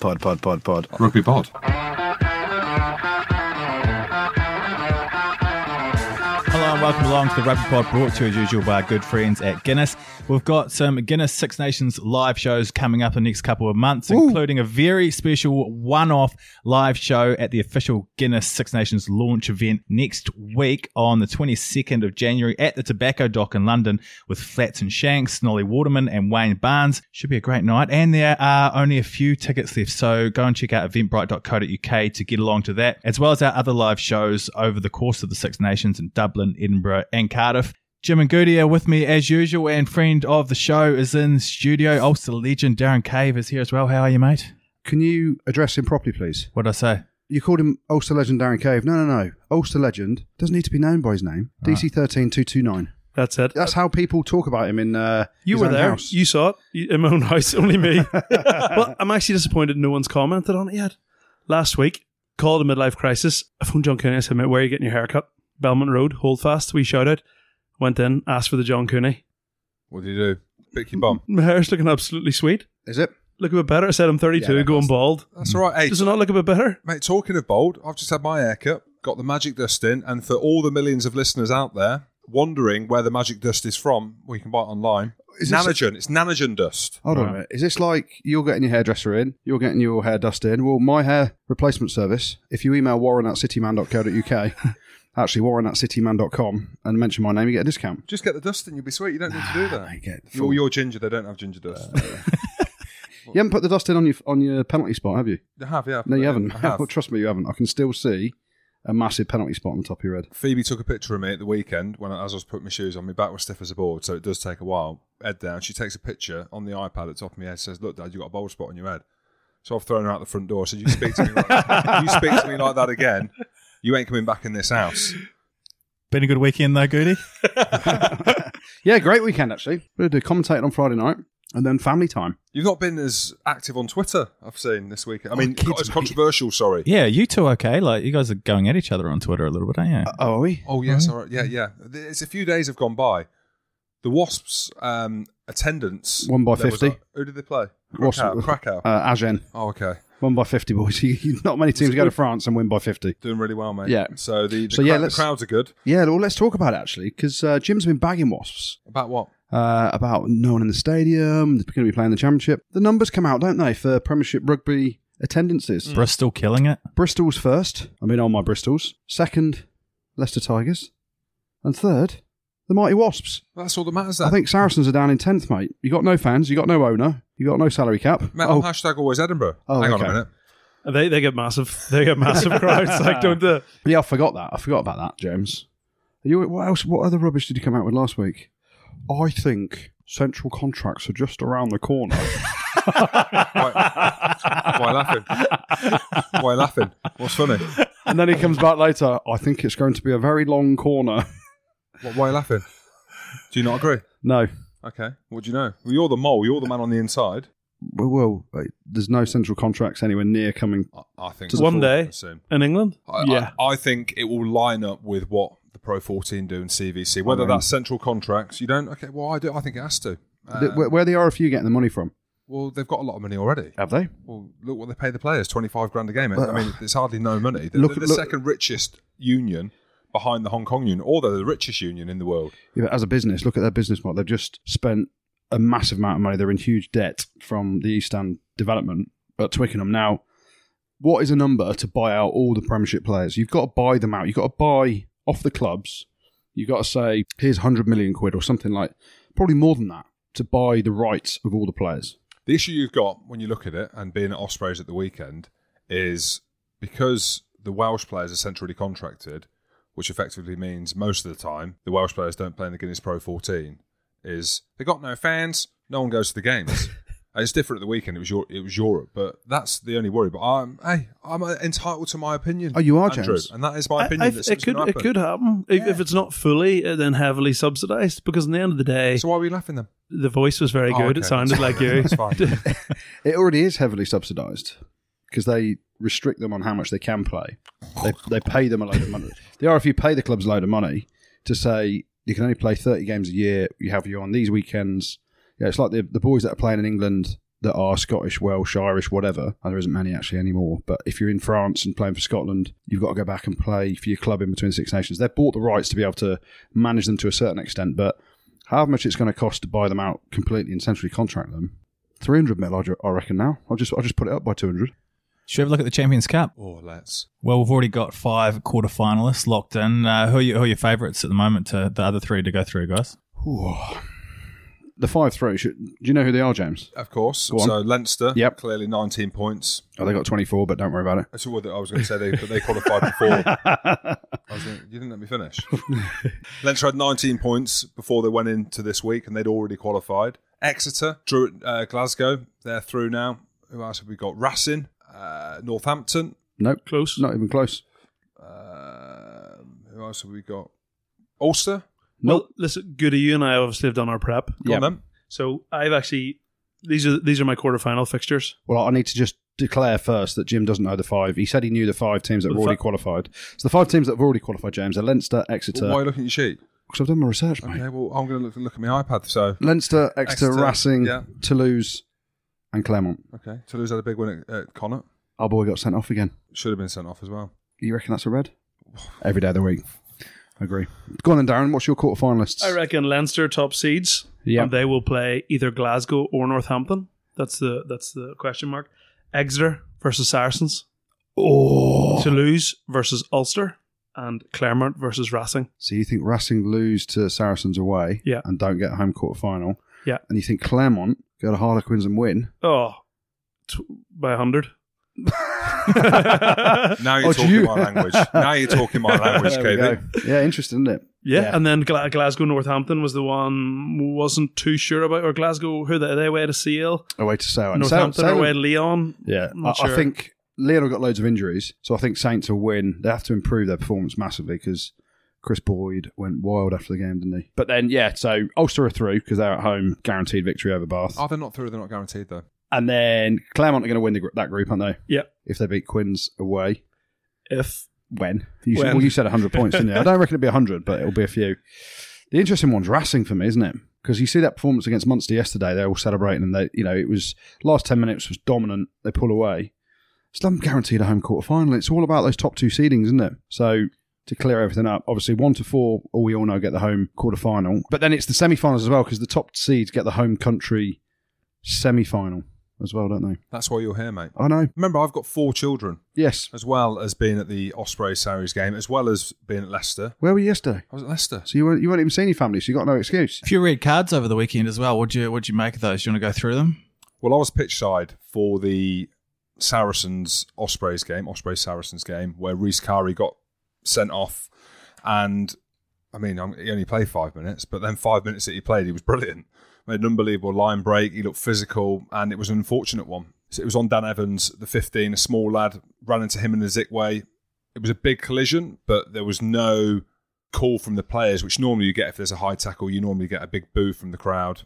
Pod, pod, pod, pod. Rugby pod. Welcome along to the Rugby Pod brought to you as usual by our good friends at Guinness. We've got some Guinness Six Nations live shows coming up in the next couple of months, including a very special one-off live show at the official Guinness Six Nations launch event next week on the 22nd of January at the Tobacco Dock in London with Flats and Shanks, Nolli Waterman and Wayne Barnes. Should be a great night and there are only a few tickets left, so go and check out eventbrite.co.uk to get along to that, as well as our other live shows over the course of the Six Nations in Dublin, Edinburgh and Cardiff. Jim and Goody are with me as usual, and friend of the show is in studio. Ulster legend Darren Cave is here as well. How are you, mate? Can you address him properly, please? What did I say? You called him Ulster Legend Darren Cave. No, no, no. Ulster Legend doesn't need to be known by his name. DC thirteen two two nine. That's it. That's how people talk about him in. Uh, you his were own there. House. You saw it You- in my own house. Only me. well, I'm actually disappointed no one's commented on it yet. Last week, called a midlife crisis. I phoned John Cooney. I said, mate, where are you getting your haircut? Belmont Road, Holdfast. We shout out. Went in, asked for the John Cooney. What did you do? Pick your bum. My hair's looking absolutely sweet. Is it? Look a bit better. I said I'm 32, Yeah, going bald. That's all right. Hey, Does it not look a bit better? mate, talking of bald, I've just had my haircut, got the magic dust in, and for all the millions of listeners out there wondering where the magic dust is from, well, you can buy it online. Is this- Nanogen. It's Nanogen dust. Hold on a minute. Is this like you're getting your hairdresser in, you're getting your hair dust in? Well, my hair replacement service, if you email warren at cityman.co.uk, actually warren at cityman.com, and mention my name, you get a discount. Just get the dust and you'll be sweet. You don't need to do ah, that. I get the You're, you're ginger, they don't have ginger dust. Uh, you haven't put the dust in on your on your penalty spot, have you? they have, yeah. No, you haven't. I have. well, trust me, you haven't. I can still see a massive penalty spot on the top of your head. Phoebe took a picture of me at the weekend when I, as I was putting my shoes on. My back was stiff as a board, so it does take a while. Head down. She takes a picture on the iPad at the top of my head. Says, "Look, Dad, you got a bald spot on your head." So I've thrown her out the front door. So "You speak to me, like, you speak to me like that again, you ain't coming back in this house." Been a good weekend though, Goody. Yeah, great weekend actually. We're going did commentate on Friday night, and then family time. You've not been as active on Twitter. I've seen this weekend. I mean, kids, it's controversial. Sorry. Yeah, you two okay? Like you guys are going at each other on Twitter a little bit, aren't you? Oh, are we? Oh yes, all right. Yeah, yeah. It's a few days have gone by. The Wasps' um, attendance One by there was 50. a- who did they play? Wasps- Krakow. Krakow. Uh, Agen, oh, okay. One by fifty boys. Not many teams go to? France and win by fifty. Doing really well, mate. Yeah. So the, the, So, yeah, cra- the let's- crowds are good. Yeah, well, let's talk about it actually, because uh, Jim's been bagging Wasps About what? uh, about no one in the stadium. They're going to be playing the championship. The numbers come out, don't they, for Premiership rugby attendances? Bristol killing it. Bristol's first. I mean, on my Bristols. Second, Leicester Tigers, and third, the Mighty Wasps. That's all that matters. Then. I think Saracens are down in tenth, mate. You got no fans, you got no owner, you got no salary cap. Mate, oh, hashtag always Edinburgh. Oh, Hang on a minute. They they get massive. They get massive crowds. Like don't they? yeah, I forgot that. I forgot about that, James. You, what else? What other rubbish did you come out with last week? I think central contracts are just around the corner. Why, why laughing? Why laughing? What's funny? and then he comes back later. I think it's going to be a very long corner. What, why laughing? Do you not agree? no. Okay. What do you know? Well, you're the mole. You're the man on the inside. Well, well, wait, there's no central contracts anywhere near coming. I, I think To so. One day Soon. in England. I, yeah. I, I think it will line up with what the Pro 14 do in CVC. Whether mean- that's central contracts, you don't. Okay, well, I do. I think it has to. Uh, Th- where, where the RFU getting the money from? well, they've got a lot of money already. Have they? Well, look what they pay the players twenty five grand a game. But- I mean, it's hardly no money. They're, Look- they're the look- second richest union behind the Hong Kong union, or they're the richest union in the world. Yeah, but as a business, look at their business model. They've just spent a massive amount of money. They're in huge debt from the East End development at Twickenham. Now, what is a number to buy out all the Premiership players? You've got to buy them out. You've got to buy off the clubs. You've got to say, here's 100 million quid or something like, probably more than that, to buy the rights of all the players. The issue you've got when you look at it, and being at Ospreys at the weekend, is because the Welsh players are centrally contracted, which effectively means most of the time the Welsh players don't play in the Guinness Pro 14. Is they got no fans, no one goes to the games. And it's different at the weekend. It was your, it was Europe, but that's the only worry. But I'm hey, I'm entitled to my opinion. Oh, you are, Andrew, James? and that is my opinion. I- that it could gonna it happen. could happen if, if it's not fully uh, then heavily subsidized because in the end of the day So why are we laughing then? the voice was very Oh, good okay. it sounded like you That's fine. It already is heavily subsidised because they restrict them on how much they can play. They, they pay them a load of money. The RFU pay the clubs a load of money to say you can only play 30 games a year. You have you on these weekends. Yeah, it's like the, the boys that are playing in England that are Scottish, Welsh, Irish, whatever. And there isn't many actually anymore. But if you're in France and playing for Scotland, you've got to go back and play for your club in between Six Nations. They've bought the rights to be able to manage them to a certain extent, but how much it's going to cost to buy them out completely and centrally contract them? 300 mil, I I reckon now. I'll just, I'll just put it up by 200. Should we have a look at the Champions Cup? Oh, let's. Well, we've already got five quarter finalists locked in. Uh, who, are you, who are your favourites at the moment to the other three to go through, guys? Ooh. The five throw, should, do you know who they are, James? Of course. Go on. So Leinster, Yep. clearly 19 points. Oh, they got 24, but don't worry about it. That's what I was going to say, they, but they qualified before. I was gonna, you didn't let me finish. Leinster had 19 points before they went into this week, and they'd already qualified. Exeter drew at uh, Glasgow. They're through now. Who else have we got? Racing, uh, Northampton. Nope, Close. not even close. Um who else have we got? Ulster. Well, listen, Goody, you and I obviously have done our prep. Yeah. So I've actually these are these are my quarterfinal fixtures. Well, I need to just declare first that Jim doesn't know the five. He said he knew the five teams that have Well, the already fi- qualified. So the five teams that have already qualified, James, are Leinster, Exeter. Why are you looking at your sheet? Because I've done my research, mate. Okay, well, I'm going to look, look at my iPad. So, Leinster, Exeter, Exeter, Racing, yeah. Toulouse, and Clermont. okay. Toulouse had a big win at, at Connacht. Our boy got sent off again. Should have been sent off as well. You reckon that's a red? Every day of the week. I agree. Go on then, Darren. What's your quarter finalists? I reckon Leinster top seeds. Yeah. And they will play either Glasgow or Northampton. That's the that's the question mark. Exeter versus Saracens. Oh. Toulouse versus Ulster. And Clermont versus Racing. So you think Racing lose to Saracens away Yeah. and don't get home quarter final? Yeah. And you think Clermont go to Harlequins and win? Oh, t- by 100. Now you're Oh, talking you- my language. Now you're talking my language, There KB. Yeah, interesting, isn't it? Yeah, Yeah. and then Gla- Glasgow Northampton was the one wasn't too sure about, or Glasgow who they they away to Sale, Away to Sale. And Northampton Sale- away to Lyon. Yeah, I'm I, not I sure. think Lyon have got loads of injuries, so I think Saints will win. They have to improve their performance massively because Chris Boyd went wild after the game, didn't he? But then, yeah, so Ulster are through because they're at home, guaranteed victory over Bath. Oh, they're not through. They're not guaranteed, though. And then Clermont are going to win the, gr- that group, aren't they? Yeah, If they beat Quins away. if When? You said, When? well, you said 100 points, didn't you? I don't reckon it'll be 100, but it'll be a few. The interesting one's Racing for me, isn't it? Because you see that performance against Munster yesterday, they're all celebrating, and they, you know, it was last 10 minutes was dominant. They pull away. Still haven't guaranteed a home quarter final. It's all about those top two seedings, isn't it? So to clear everything up, obviously one to four, all we all know get the home quarter final, but then it's the semi finals as well because the top seeds get the home country semi final as well, don't they? That's why you're here, mate. I know. Remember, I've got four children, Yes. as well as being at the Osprey Sarries game, as well as being at Leicester. Where were you yesterday? I was at Leicester. So you weren't, you weren't even seeing your family, so you got no excuse. A few red cards over the weekend as well. What'd you, what'd you make of those? Do you want to go through them? Well, I was pitch side for the Saracens Ospreys game, Ospreys Saracens game, where Rhys Carré got sent off, and I mean, he only played five minutes, but then five minutes that he played, he was brilliant. Made an unbelievable line break. He looked physical, and it was an unfortunate one. So it was on Dan Evans, the 15, a small lad, ran into him in the Zickway. It was a big collision, but there was no call from the players, which normally you get if there's a high tackle. You normally get a big boo from the crowd.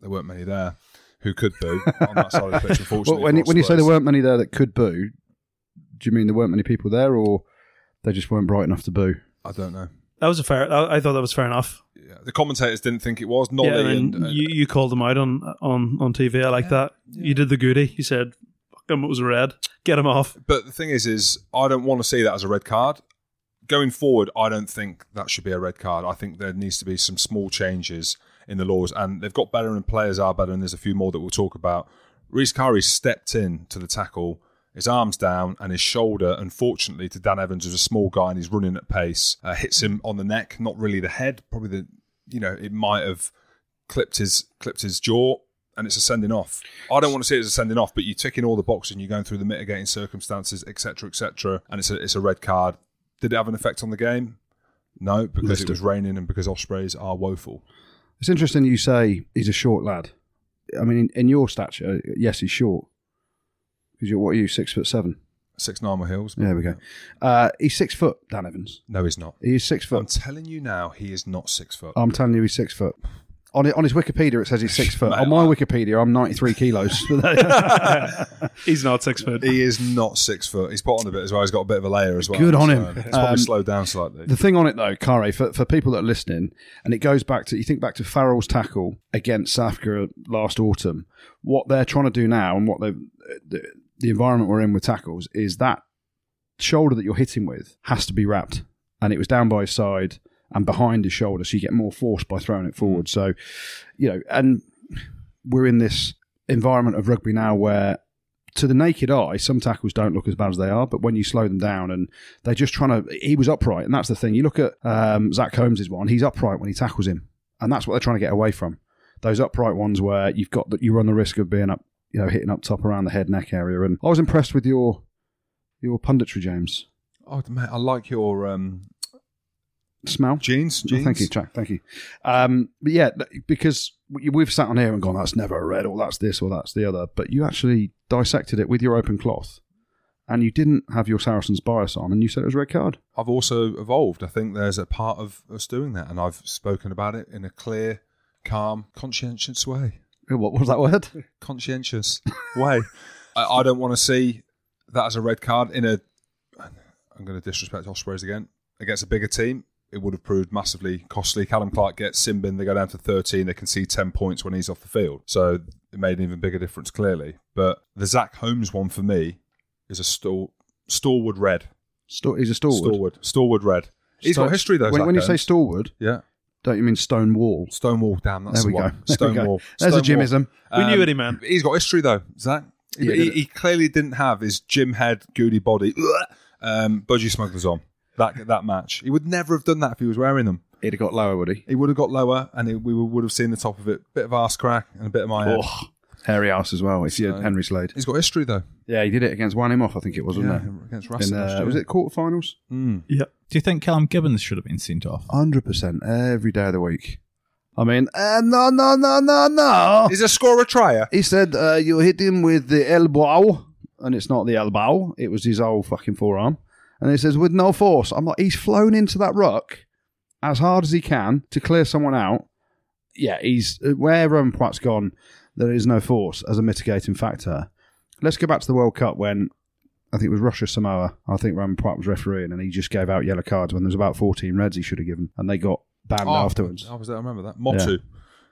There weren't many there who could boo on that side of the pitch, unfortunately. Well, when, when you say there weren't many there that could boo, do you mean there weren't many people there, or they just weren't bright enough to boo? I don't know. that was a fair, I, I thought that was fair enough. Yeah, the commentators didn't think it was. Nolli yeah, and and, uh, you, you called them out on on on TV. I like that. You did the goody. You said, "Fuck him, it was a red. Get him off." but the thing is, is I don't want to see that as a red card. Going forward, I don't think that should be a red card. I think there needs to be some small changes in the laws, and they've got better, and players are better, and there's a few more that we'll talk about. Rhys Carré stepped in to the tackle, his arms down, and his shoulder, unfortunately, to Dan Evans, who's a small guy and he's running at pace, uh, hits him on the neck, not really the head, probably the, you know, it might have clipped his clipped his jaw, and it's a sending off. I don't want to see it as a sending off, but you tick in all the boxes and you're going through the mitigating circumstances, etc., etc., and it's a it's a red card. Did it have an effect on the game? No, because Missed it was raining and because Ospreys are woeful. It's interesting you say he's a short lad. I mean, in, in your stature, yes, he's short. Because you're what are you six foot seven? Six nine were hills. There we go. Uh, he's six foot, Dan Evans. No, he's not. He's six foot. I'm foot. telling you now, he is not six foot. I'm telling you, he's six foot. On, it, on his Wikipedia, it says he's six foot. Mate, on my Wikipedia, I'm 93 kilos. He's not six foot. He is not six foot. He's put on a bit as well. He's got a bit of a layer as well. Good on So him. He's probably Um, slowed down slightly. the thing on it, though, Kare, for, for people that are listening, and it goes back to, you think back to Farrell's tackle against South Africa last autumn, what they're trying to do now and what they the, environment we're in with tackles is that shoulder that you're hitting with has to be wrapped. And it was down by his side and behind his shoulder, so you get more force by throwing it forward. So, you know, and we're in this environment of rugby now where to the naked eye, some tackles don't look as bad as they are, but when you slow them down and they're just trying to, he was upright, and that's the thing. You look at um, Zach Holmes' one; he's upright when he tackles him, and that's what they're trying to get away from. Those upright ones where you've got that you run the risk of being up, you know, hitting up top around the head neck area. And I was impressed with your your punditry, James. oh, mate, I like your um, Smell. jeans. Oh, thank you, Jack. Thank you. Um, but yeah, because we- we've sat on here and gone, that's never a red, or that's this, or that's the other. But you actually dissected it with your open cloth, and you didn't have your Saracens bias on, and you said it was a red card. I've also evolved. I think there's a part of us doing that, and I've spoken about it in a clear, calm, conscientious way. What was that word? Conscientious way. I, I don't want to see that as a red card in a. I'm going to disrespect Ospreys again against a bigger team. It would have proved massively costly. Callum Clark gets Simbin, they go down to 13, they can see 10 points when he's off the field. So it made an even bigger difference, clearly. But the Zach Holmes one for me is a stal- stalwart red. Sto- he's a stalwart. Stalwart. Stalwart red. He's Sto- got history, though. When, Zach when you say stalwart, Yeah. Don't you mean Stonewall? Stonewall, damn, that's There the we go. one. There we go. Stonewall. There's a Stonewall. Jimism. We knew Um, it, he man. He's got history though, Zach. He, Yeah, he, he clearly didn't have his gym head, goody body, um, budgie smugglers on that that match. He would never have done that if he was wearing them. He'd have got lower, would he? He would have got lower, and it, we would have seen the top of it. Bit of arse crack and a bit of my head. Oh, hairy ass as well. If you So- Henry Slade. He's got history though. Yeah, he did it against One Him Off, I think it was, wasn't Yeah, it? against In, Racing. uh, was it quarterfinals? Mm. Yep. Do you think Callum Gibbins should have been sent off? Hundred percent every day of the week. I mean, uh, no, no, no, no, no. He's a scorer trier? He said uh, you hit him with the elbow, and it's not the elbow; it was his old fucking forearm. And he says with no force. I'm like, he's flown into that ruck as hard as he can to clear someone out. Yeah, he's where Romain Poite's gone. There is no force as a mitigating factor. Let's go back to the World Cup when I think it was Russia Samoa. I think Romain Poite was refereeing, and he just gave out yellow cards when there was about 14 reds he should have given, and they got banned Oh, afterwards. I was there. I remember that. Motu.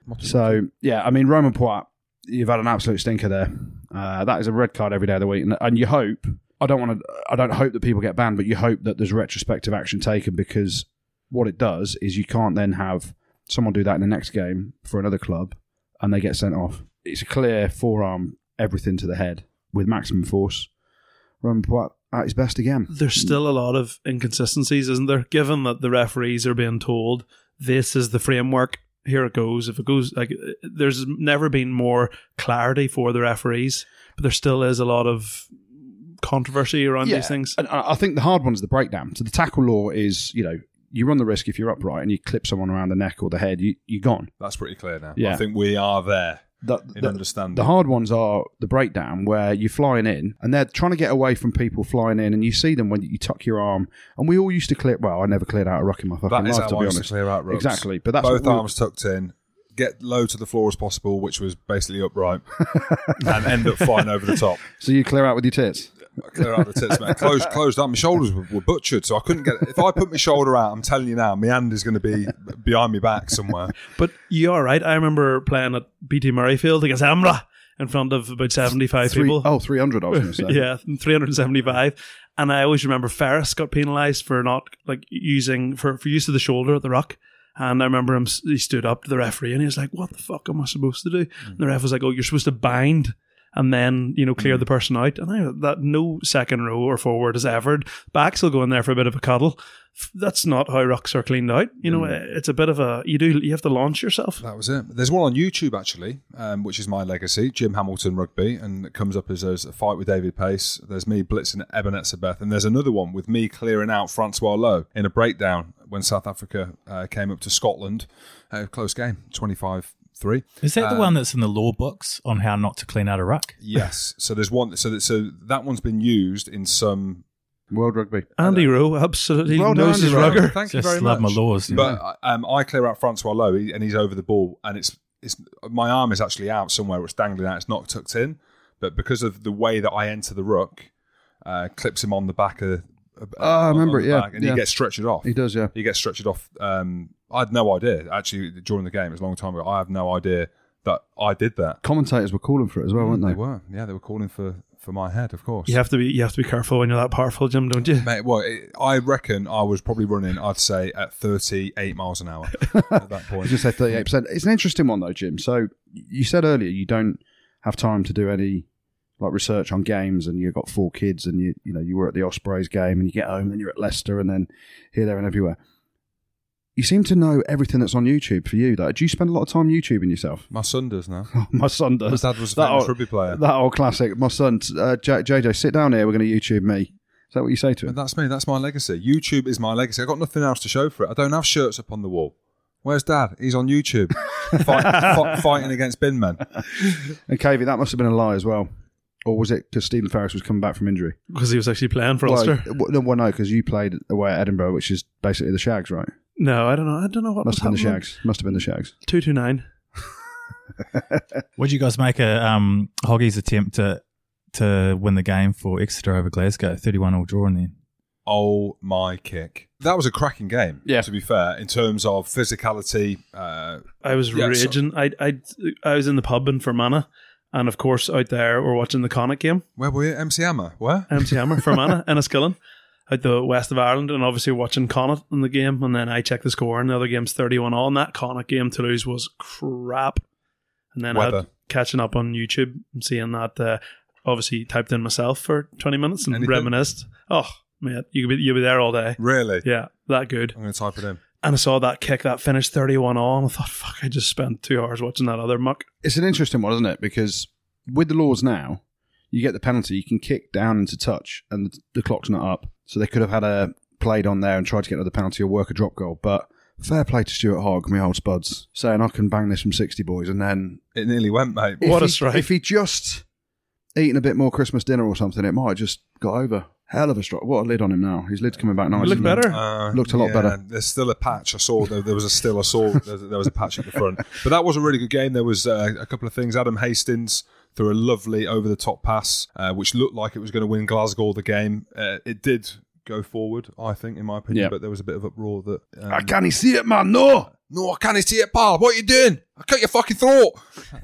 Motu. So yeah, I mean Romain Poite, you've had an absolute stinker there. Uh, that is a red card every day of the week, and, and you hope. I don't want to. I don't hope that people get banned, but you hope that there's retrospective action taken because what it does is you can't then have someone do that in the next game for another club and they get sent off. It's a clear forearm, everything to the head with maximum force. Romain Poite at his best again. There's still a lot of inconsistencies, isn't there? Given that the referees are being told this is the framework, here it goes. If it goes like, there's never been more clarity for the referees, but there still is a lot of controversy around these things. And I I think the hard one's the breakdown. So the tackle law is, you know, you run the risk if you're upright and you clip someone around the neck or the head, you, you're gone. That's pretty clear now. Yeah. I think we are there The, in the, understanding. the hard ones are the breakdown where you're flying in and they're trying to get away from people flying in and you see them when you tuck your arm. And we all used to clear, well, I never cleared out a ruck in my fucking that is life, to be to honest. clear out rucks. Exactly. But that's both we- arms tucked in, get low to the floor as possible, which was basically upright, and end up flying over the top. So you clear out with your tits. Clear out the tits, mate. Closed, closed up. My shoulders were, were butchered, so I couldn't get. If I put my shoulder out, I'm telling you now, my hand is going to be behind my back somewhere. But you are right. I remember playing at BT Murrayfield against Amra in front of about 75 Three, people. oh, 300, I was going to say. yeah, 375. And I always remember Ferris got penalised for not like using for, for use of the shoulder at the ruck. And I remember him. He stood up to the referee and he was like, "What the fuck am I supposed to do?" Mm. And the ref was like, "Oh, you're supposed to bind." And then you know clear the person out, and I, that no second row or forward is ever. Backs will go in there for a bit of a cuddle. That's not how rucks are cleaned out. You know, it's a bit of a you do you have to launch yourself. That was it. There's one on YouTube actually, um, which is my legacy, Jim Hamilton Rugby, and it comes up as, as a fight with David Pace. There's me blitzing Ebenezer Beth, and there's another one with me clearing out Francois Louw in a breakdown when South Africa uh, came up to Scotland. Uh, close game, 25 3. Is that the one that's in the law books on how not to clean out a ruck? Yes. So there's one. So that, so that one's been used in some World Rugby. Andy Rowe absolutely Well done, knows his Andy Rowe. rugger. Thank Just you very love much. my laws. But um, I clear out Francois Louw, and he's over the ball, and it's it's my arm is actually out somewhere. It's dangling out. It's not tucked in, but because of the way that I enter the ruck, uh, clips him on the back of. Uh, Oh, I remember it, yeah, back, and yeah. he gets stretched off. He does, yeah. He gets stretched off. Um, I had no idea actually during the game. It was a long time ago. I have no idea that I did that. Commentators were calling for it as well, weren't They they? were, yeah, they were calling for for my head, of course. You have to be you have to be careful when you're that powerful, Jim, don't you? Mate, well, it, I reckon I was probably running. I'd say at thirty-eight miles an hour at that I point. just said 38%. It's an interesting one, though, Jim. So you said earlier you don't have time to do any like research on games and you've got four kids and you you know you were at the Ospreys game and you get home and you're at Leicester and then here there and everywhere you seem to know everything that's on YouTube for you though do you spend a lot of time YouTubing yourself My son does now. my son My does dad was a That famous old- rugby player. that old classic my son uh, J- JJ sit down here we're going to YouTube me is that what you say to And him that's me. That's my legacy. YouTube is my legacy. I've got nothing else to show for it. I don't have shirts up on the wall. Where's Dad? He's on YouTube, fight, fi- fighting against bin men. and KV that must have been a lie as well or was it because Stephen Ferris was coming back from injury Because he was actually playing for well, Ulster. w- no, well no because you played away at Edinburgh which is basically the Shags right No, I don't know. I don't know what Must was have been the happening. Shags. Must have been the Shags. Two two nine. Would you guys make a um, Hoggies attempt to to win the game for Exeter over Glasgow, thirty-one all draw in the? Oh my kick! That was a cracking game. Yeah. To be fair, in terms of physicality, uh, I was Yeah, so- raging. I I I was in the pub in Fermanagh, and of course out there we're watching the Connacht game. where were you? MC Hammer. Where? MC Hammer, Fermanagh, Enniskillen, out the west of Ireland, and obviously watching Connacht in the game. And then I checked the score, and the other game's 31 all. And that Connacht game, Toulouse, was crap. And then I Weather. had catching up on YouTube and seeing that, uh, obviously typed in myself for 20 minutes and Anything? reminisced. Oh, man, you could be, you'll be there all day. Really? Yeah, that good. I'm going to type it in. And I saw that kick that finished 31 all, and I thought, fuck, I just spent two hours watching that other muck. It's an interesting one, isn't it? Because with the laws now, you get the penalty. You can kick down into touch, and the, the clock's not up. So they could have had a played on there and tried to get another penalty or work a drop goal. But fair play to Stuart Hogg, my old spuds, saying I can bang this from sixty boys, and then It nearly went, mate. What a he- strike. If he just eaten a bit more Christmas dinner or something, it might have just got over. Hell of a strike. What a lid on him now. His lid's coming back nice. Look isn't better. Uh, Looked a lot yeah, better. There's still a patch. I saw there, there was a still. I saw there, there was a patch at the front, but that was a really good game. There was uh, a couple of things. Adam Hastings threw a lovely over the top pass, uh, which looked like it was going to win Glasgow the game. Uh, it did go forward, I think, in my opinion. Yeah. But there was a bit of uproar that. Um, I can't see it, man. No. no, I can't see it, pal. What are you doing? I cut your fucking throat.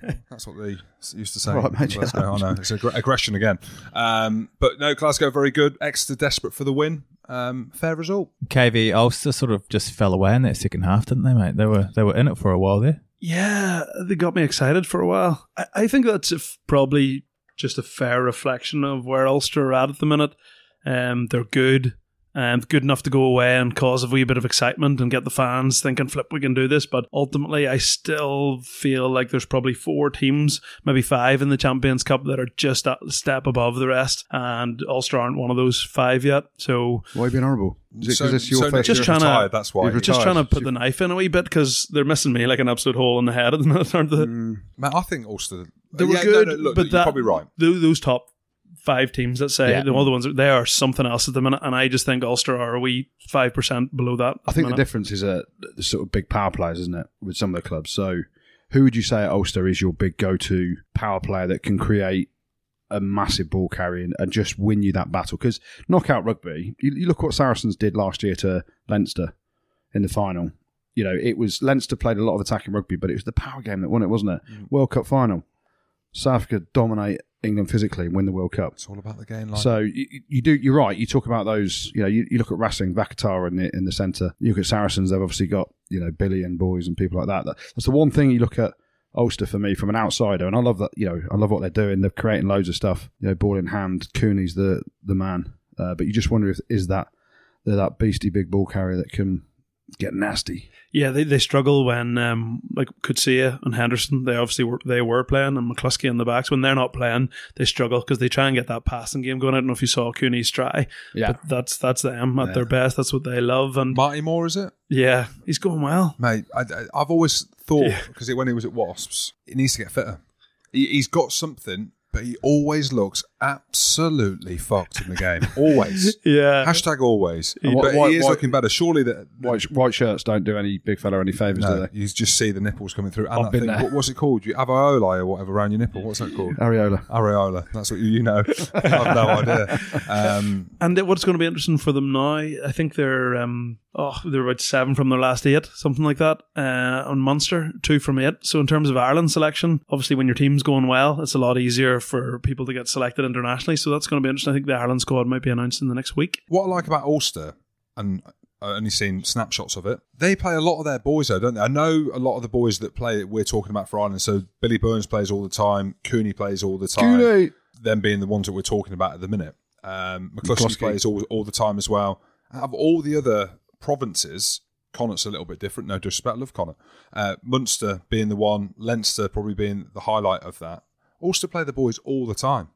That's what they used to say. Right, mate, in Glasgow. I know it's aggr- aggression again. Um, but no, Glasgow very good. Exeter desperate for the win. Um, fair result. KV Ulster sort of just fell away in that second half, didn't they, mate? They were they were in it for a while there. Yeah, they got me excited for a while. I, I think that's probably just a fair reflection of where Ulster are at at the minute. Um, they're good. Um, good enough to go away and cause a wee bit of excitement and get the fans thinking, flip, we can do this. But ultimately, I still feel like there's probably four teams, maybe five in the Champions Cup that are just a step above the rest. And Ulster aren't one of those five yet. So Why are you being horrible? Is it So- your so first Just year? trying to- That's why. You've just trying to put the knife in a wee bit because they're missing me like an absolute hole in the head at the minute, aren't they? Mm, Man, I think Ulster. They were Yeah, good, no, look, but you're that, probably right. tho- Those top five teams, let's say, Yeah. the other ones, they are something else at the minute, and I just think Ulster are a wee five percent below that. I think the difference is a the sort of big power players, isn't it, with some of the clubs. So, who would you say at Ulster is your big go-to power player that can create a massive ball carrying and just win you that battle? Because knockout rugby, you, you look what Saracens did last year to Leinster in the final. You know, it was Leinster played a lot of attacking rugby, but it was the power game that won it, wasn't it? Mm. World Cup final, South Africa dominate England physically and win the World Cup. It's all about the game line. So you, you do. You're right. You talk about those. You know, you, you look at Racing, Vakatawa in the in the centre. You look at Saracens. They've obviously got you know Billy and boys and people like that. That- That's the one thing you look at Ulster for me from an outsider, and I love that. You know, I love what they're doing. They're creating loads of stuff. You know, ball in hand. Cooney's the the man. Uh, but you just wonder if is that they're that beastie big ball carrier that can get nasty. Yeah, they, they struggle when um like Coetzee and Henderson. They obviously were they were playing, and McCloskey in the backs. When they're not playing, they struggle because they try and get that passing game going. I don't know if you saw Cooney's try, Yeah. but that's that's them at Yeah. their best. That's what they love, and Marty Moore, is it? yeah, he's going well. Mate, I, I, have always thought, Yeah. because when he was at Wasps, he needs to get fitter. He, he's got something, but he always looks absolutely fucked in the game. Always. Yeah. Hashtag always. what- but what- he is what- looking better. Surely that. White, white shirts don't do any big fella any favours, do they? you just see the nipples coming through. And I've been thing, there. what, what's it called? You alveoli or whatever around your nipple. What's that called? Areola. Areola. That's what you, you know. I've no idea. Um, And what's going to be interesting for them now, I think they're um, oh they're about seven from their last eight, something like that. Uh, on Munster, two from eight. So in terms of Ireland selection, obviously when your team's going well, it's a lot easier for people to get selected internationally. So that's going to be interesting. I think the Ireland squad might be announced in the next week. what I like about Ulster, and I've only seen snapshots of it, they play a lot of their boys though, don't they? I know a lot of the boys that play that we're talking about for Ireland. So Billy Burns plays all the time, Cooney plays all the time. Cooney. them being the ones that we're talking about at the minute. Um, McCloskey, McCloskey. plays all, all the time as well. Out of all the other provinces, Connacht's a little bit different. No disrespect, love Connacht. Uh, Munster being the one, Leinster probably being the highlight of that. Ulster play the boys all the time.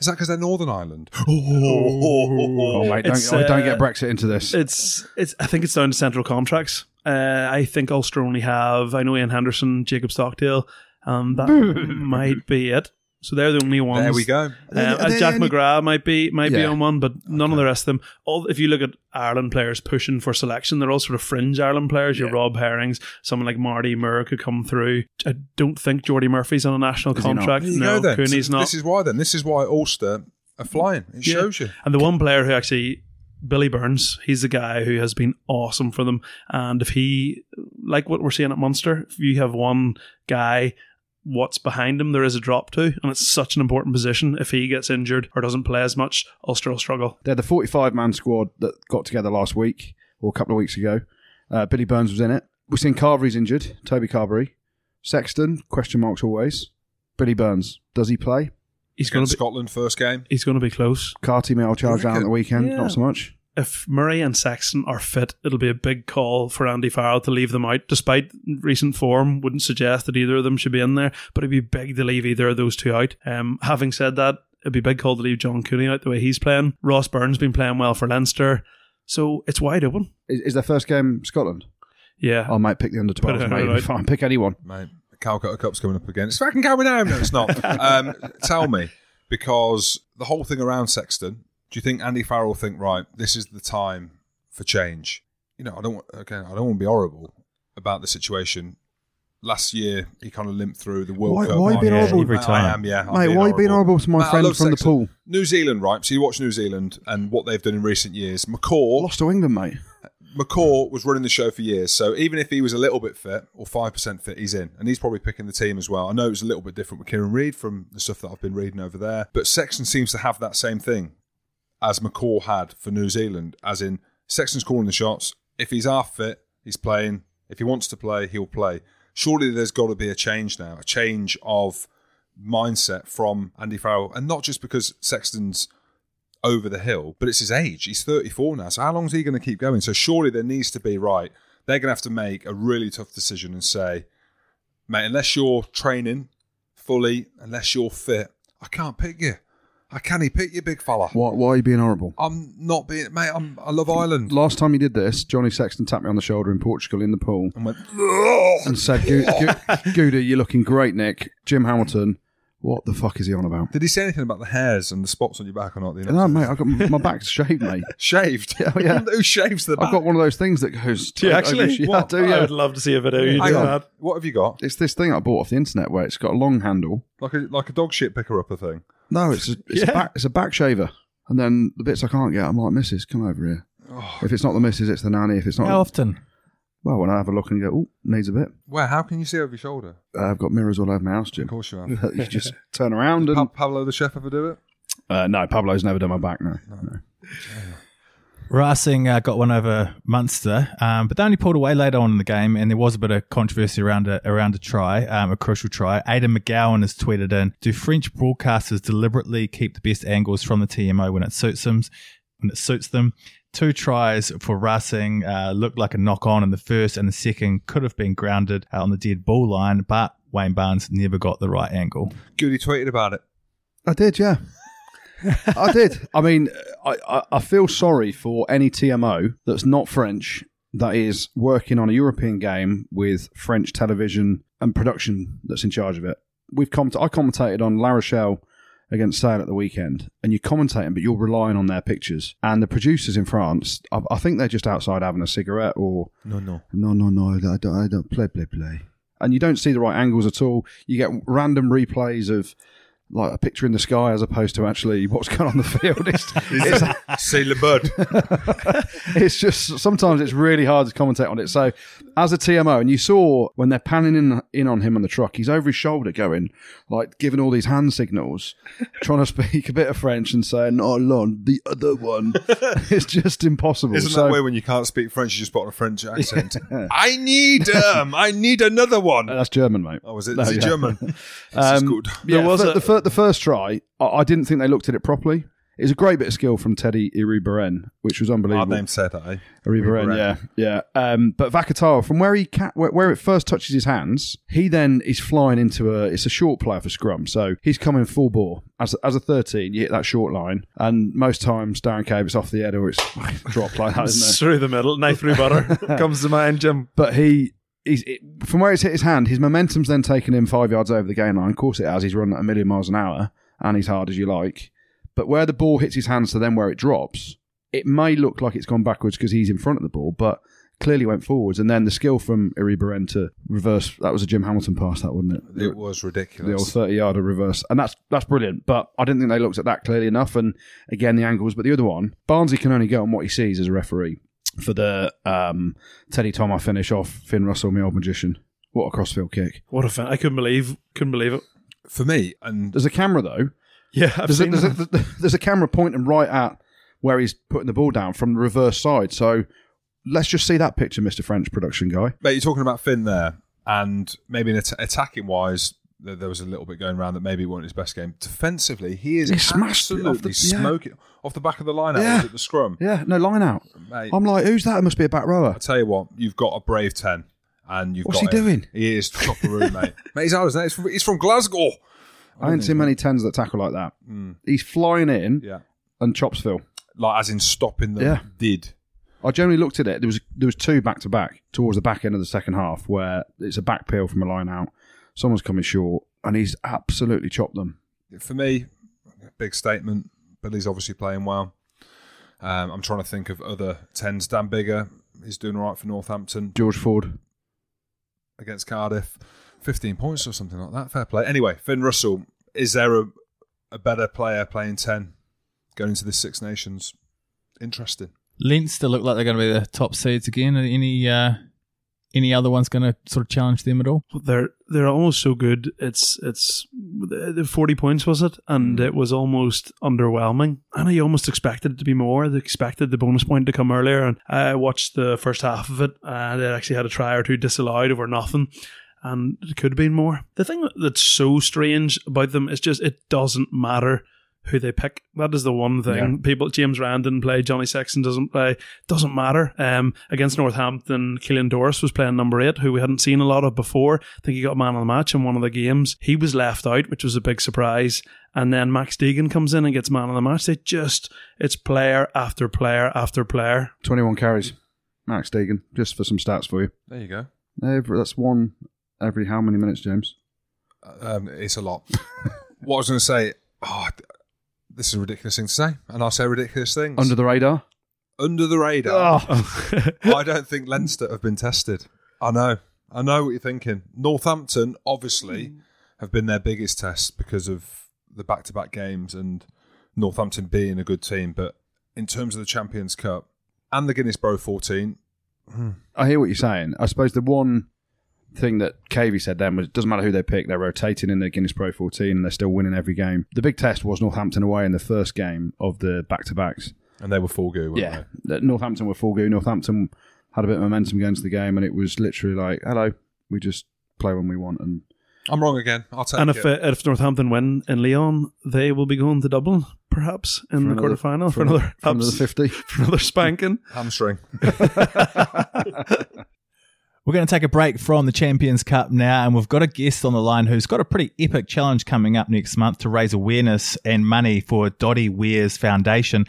Is that because they're Northern Ireland? Oh, mate, don't, It's, oh, don't get uh, Brexit into this. It's it's. I think it's down to central contracts. Uh, I think Ulster only have. I know Ian Henderson, Jacob Stockdale. Um, that might be it. So they're the only ones. There we go. Uh, are and they Jack any- McGrath might be might be on one, but none of the rest of them. All if you look at Ireland players pushing for selection, they're all sort of fringe Ireland players. Your Rob Herrings, someone like Marty Moore could come through. I don't think Jordi Murphy's on a national Is contract. No, go then. Cooney's So not. This is why then. This is why Ulster are flying. It Yeah. shows you. And the one player who actually, Billy Burns, he's the guy who has been awesome for them. And if he, like what we're seeing at Munster, if you have one guy, what's behind him, there is a drop to. And it's such an important position. If he gets injured or doesn't play as much, Ulster will struggle. They're the 45 man squad that got together last week or a couple of weeks ago. Uh, Billy Burns was in it. We've seen Carvery's injured, Toby Carvery. Sexton, question marks always. Billy Burns, does he play? He's going to be. Scotland first game. He's going to be close. Carty may have charged down at the weekend, Yeah. not so much. If Murray and Sexton are fit, it'll be a big call for Andy Farrell to leave them out. Despite recent form, wouldn't suggest that either of them should be in there, but it'd be big to leave either of those two out. Um, having said that, it'd be big call to leave John Cooney out the way he's playing. Ross Byrne's been playing well for Leinster, so it's wide open. Is, is their first game Scotland? Yeah, I might pick the under 12s, it mate. right. Fine, pick anyone. Mate, the Calcutta Cup's coming up again. It's fucking going home. No, it's not. um, tell me, because the whole thing around Sexton, do you think Andy Farrell will think, right, this is the time for change? You know, I don't want, again, I don't want to be horrible about the situation. Last year, he kind of limped through the World Why- Cup. why are you being horrible? Every I time. am, yeah. I'm Mate, why are you being horrible to my Mate, I friend love from the Sexton. pool? New Zealand, right? So you watch New Zealand and what they've done in recent years. McCaw, Lost to England, mate. McCaw was running the show for years, so even if he was a little bit fit or five percent fit, he's in, and he's probably picking the team as well. I know it was a little bit different with Kieran Read from the stuff that I've been reading over there, but Sexton seems to have that same thing as McCaw had for New Zealand, as in Sexton's calling the shots. If he's half fit, he's playing. If he wants to play, he'll play. Surely there's got to be a change now, a change of mindset from Andy Farrell, and not just because Sexton's over the hill, but it's his age. He's 34 now. So how long is he going to keep going? So surely there needs to be, right, they're going to have to make a really tough decision and say, mate, unless you're training fully, unless you're fit, I can't pick you. I can't pick you, big fella. Why, why are you being horrible? I'm not being, mate, I'm, I love Ireland. Last time he did this, Johnny Sexton tapped me on the shoulder in Portugal in the pool And went, and said, "Goo- Goo- Gouda, you're looking great, Nick. Jim Hamilton, what the fuck is he on about? did he say anything about the hairs and the spots on your back or not? The No, mate, I've got my back's shaved, mate. Shaved? Yeah, yeah. Who shaves the back? I've got one of those things that goes. Do you over- actually? Yeah, I What? do, I would love to see a video. You Hang do that. What have you got? It's this thing I bought off the internet where it's got a long handle. Like a like a dog shit picker upper thing. No, it's a, it's, a back, it's a back shaver. And then the bits I can't get, I'm like, Missus, come over here. If it's not the missus, it's the nanny. If it's not, How often? well, when I have a look and go, oh, needs a bit. Where? How can you see over your shoulder? Uh, I've got mirrors all over my house, Jim. Of course you have. you just turn around Pa- and. Pablo the chef ever do it? Uh, no, Pablo's never done my back, no. no. Racing uh, got one over Munster, um, but they only pulled away later on in the game, and there was a bit of controversy around a, around a try, um, a crucial try. Aidan McGowan has tweeted in: Do French broadcasters deliberately keep the best angles from the TMO when it suits them? When it suits them, two tries for Racing uh, looked like a knock on in the first, and the second could have been grounded uh, on the dead ball line, but Wayne Barnes never got the right angle. Goody tweeted about it. I did, yeah. I did. I mean, I, I, I feel sorry for any TMO that's not French that is working on a European game with French television and production that's in charge of it. We've commented, I commentated on La Rochelle against Sale at the weekend, and you're commentating, but you're relying on their pictures. And the producers in France, I, I think they're just outside having a cigarette or No, no. no, no, no, I don't, I don't play, play, play. And you don't see the right angles at all. You get random replays of like a picture in the sky as opposed to actually what's going on in the field. It's, it's, See le bird. it's just sometimes it's really hard to commentate on it. So, as a TMO, and you saw when they're panning in in on him on the truck, he's over his shoulder going like giving all these hand signals, trying to speak a bit of French and saying "Oh, Lon, the other one." it's just impossible. Isn't so, that way when you can't speak French, you just put on a French accent? I need um, I need another one. that's German, mate. Oh, was it? No, Is it yeah. German? This is Um, good. Yeah, There was the, a- the, fir- the first try, I, I didn't think they looked at it properly. It was a great bit of skill from Teddy Iribaren, which was Our unbelievable. name said, eh? Iribaren, Iribaren. yeah, yeah. Um, but Vakatawa, from where he ca- where, where it first touches his hands, he then is flying into a. It's a short player for scrum, so he's coming full bore. As a, as a thirteen, you hit that short line, and most times Darren Cave it's off the head or it's dropped like that, isn't it? Through the middle, knife through butter comes to mind, Jim. But he. He's, it, from where it's hit his hand, his momentum's then taken him five yards over the game line. Of course, it has. He's running at a million miles an hour, and he's hard as you like. But where the ball hits his hands to then where it drops, it may look like it's gone backwards because he's in front of the ball, but clearly went forwards. And then the skill from Iribaren to reverse, that was a Jim Hamilton pass, that wasn't it? It was ridiculous. the old 30 yarder reverse. And that's that's brilliant. But I didn't think they looked at that clearly enough. And again, the angles. But the other one, Barnsley can only go on what he sees as a referee. For the um, Teddy Thomas finish off Finn Russell, my old magician. What a crossfield kick. What a fan! I couldn't believe, couldn't believe it. For me, and There's a camera, though. Yeah, I've There's a, seen there's, a, that. there's a camera pointing right at where he's putting the ball down from the reverse side. So let's just see that picture, Mr. French production guy. mate, you're talking about Finn there, and maybe in at- attacking wise, there, there was a little bit going around that maybe wasn't his best game. Defensively, he is He smashed off the- yeah. smoking off the back of the line out Yeah. at the scrum. Yeah, no line out. Mate, I'm like, who's that? It must be a back rower. I tell you what, you've got a brave ten, and you've What's he him. doing? He is top of room, mate. mate, he's ours. He's from, he's from Glasgow. I ain't seen many tens that tackle like that. Hmm. He's flying in Yeah, and chops Phil. like as in stopping them. Yeah. Did I generally looked at it. There was there was two back to back towards the back end of the second half where it's a back peel from a line out. Someone's coming short, and he's absolutely chopped them. for me, big statement. Billy's obviously playing well. Um, I'm trying to think of other tens. Dan Biggar is doing all right for Northampton George Ford. against Cardiff. 15 points or something like that. Fair play. Anyway, Finn Russell, is there a, a better player playing 10 going into the Six Nations? Interesting. Leinster look like they're going to be the top seeds again. Any uh, any other ones going to sort of challenge them at all? they're they're almost so good. It's it's the forty points was it, and mm. it was almost underwhelming. And I almost expected it to be more. They expected the bonus point to come earlier, and I watched the first half of it. And they actually had a try or two disallowed over nothing. And it could have been more. The thing that's so strange about them is just it doesn't matter who they pick. That is the one thing. Yeah. People, James Ryan didn't play, Johnny Sexton doesn't play. Doesn't matter. Um, against Northampton, Caelan Doris was playing number eight, who we hadn't seen a lot of before. I think he got man of the match in one of the games. He was left out, which was a big surprise. And then Max Deegan comes in and gets man of the match. They just, it's player after player after player. 21 carries. Max Deegan, just for some stats for you. There you go. Every, that's one every how many minutes, James? Um, it's a lot. what I was going to say, oh, d- this is a ridiculous thing to say, and I'll say ridiculous things. Under the radar. Under the radar. Oh, I don't think Leinster have been tested. I know. I know what you're thinking. Northampton, obviously, hmm. have been their biggest test because of the back to back games and Northampton being a good team. But in terms of the Champions Cup and the Guinness Pro 14, hmm. I hear what you're saying. I suppose the one thing that Cavey said then was it doesn't matter who they pick, they're rotating in the Guinness Pro 14 and they're still winning every game. The big test was Northampton away in the first game of the back to backs. and they were full goo, weren't Yeah, that Northampton were full go. Northampton had a bit of momentum going into the game, and it was literally like, "Hello, we just play when we want." And? I'm wrong again. I'll take and it. if, uh, if Northampton win in Lyon, they will be going to Dublin, perhaps, in For the another- quarterfinal for, for another, for another abs- fifty. for another spanking. Hamstring. We're going to take a break from the Champions Cup now, and we've got a guest on the line who's got a pretty epic challenge coming up next month to raise awareness and money for Doddie Weir's Foundation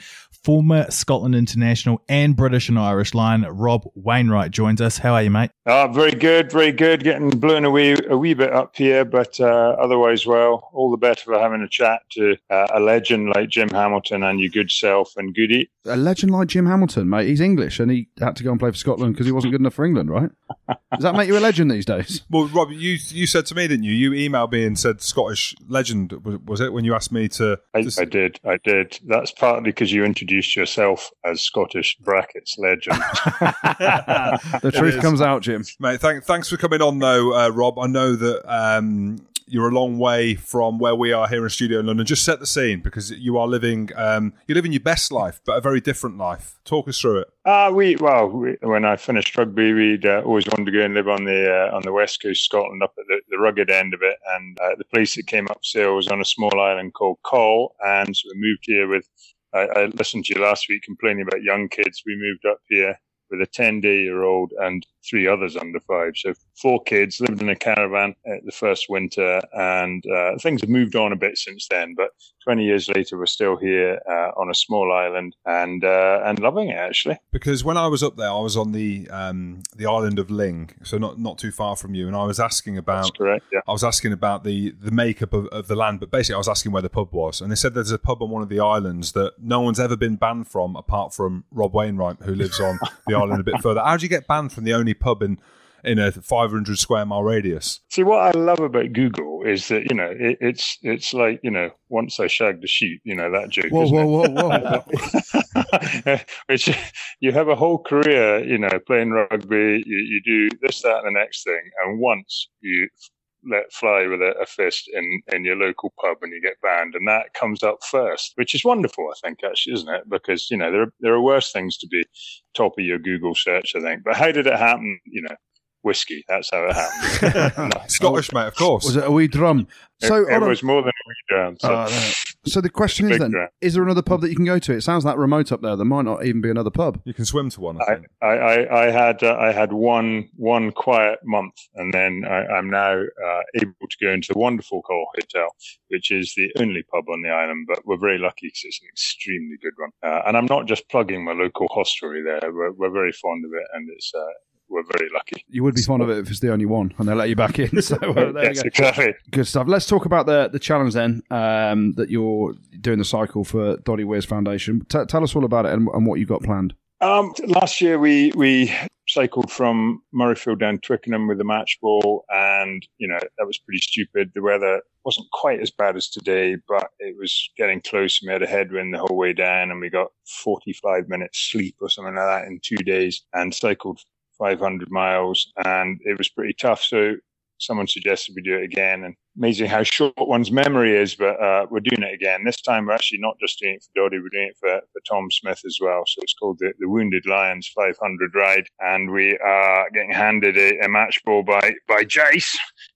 former Scotland international and British and Irish Lion, Rob Wainwright, joins us. How are you, mate? Uh, very good, very good. Getting blown away a wee bit up here, but uh, otherwise, well, all the better for having a chat to uh, a legend like Jim Hamilton and your good self and Goody. A legend like Jim Hamilton, mate. He's English and he had to go and play for Scotland because he wasn't good enough for England, right? Does that make you a legend these days? Well, Rob, you you said to me, didn't you? You emailed me and said Scottish legend was, was it when you asked me to? I, to I did, I did. That's partly because you introduced yourself as Scottish brackets legend. The truth comes out, Jim. Mate, thank, thanks for coming on, though, uh, Rob. I know that um, you're a long way from where we are here in studio in London. Just set the scene because you are living, um, you're living your best life, but a very different life. Talk us through it. Uh, we well, we, when I finished rugby, we'd uh, always wanted to go and live on the uh, on the west coast Scotland, up at the, the rugged end of it. And uh, the place that came up sale was on a small island called Coll, and so we moved here with. I listened to you last week complaining about young kids. We moved up here with a 10 day year old and three others under five. So four kids lived in a caravan at the first winter, and uh, things have moved on a bit since then. But 20 years later, we're still here uh, on a small island and uh, and loving it actually. Because when I was up there, I was on the um, the island of Ling, so not not too far from you, and I was asking about. That's correct. Yeah. I was asking about the, the makeup of, of the land, but basically I was asking where the pub was. And they said there's a pub on one of the islands that no one's ever been banned from apart from Rob Wainwright, who lives on the island a bit further. How do you get banned from the only pub in, in a 500 square mile radius? See, what I love about Google is that you know it, it's it's like you know once I shagged a sheep, you know that joke. Whoa, isn't whoa, it? whoa, whoa. Which you have a whole career, you know, playing rugby. You, you do this, that, and the next thing, and once you let fly with a, a fist in in your local pub and you get banned, and that comes up first, which is wonderful, I think, actually, isn't it? Because you know there are, there are worse things to be top of your Google search, I think. But how did it happen? You know, whiskey. That's how it happened. Scottish, mate, of course. Was it a wee drum? So, it, it hold on. was more than a week down. So. Oh, no. So the question is then: drum. Is there another pub that you can go to? It sounds like remote up there. There might not even be another pub. You can swim to one, I I, think. I, I, I had uh, I had one one quiet month, and then I, I'm now uh, able to go into the wonderful Coll Hotel, which is the only pub on the island. But we're very lucky because it's an extremely good one. Uh, and I'm not just plugging my local hostelry there. We're, we're very fond of it, and it's uh, we're very lucky. You would be fond of it if it's the only one, and they let you back in. So uh, there you yes, go. exactly. Good stuff. Let's talk about the the challenge then um, that you're doing the cycle for Doddie Weir's Foundation. T- tell us all about it and, and what you've got planned. Um, last year we we cycled from Murrayfield down Twickenham with the match ball, and you know that was pretty stupid. The weather wasn't quite as bad as today, but it was getting close. We had a headwind the whole way down, and we got 45 minutes sleep or something like that in two days, and cycled 500 miles, and it was pretty tough. So someone suggested we do it again, and amazing how short one's memory is, but uh, we're doing it again. This time we're actually not just doing it for Doddie, we're doing it for, for Tom Smith as well. So it's called the, the Wounded Lions 500 Ride, and we are getting handed a, a match ball by, by Jace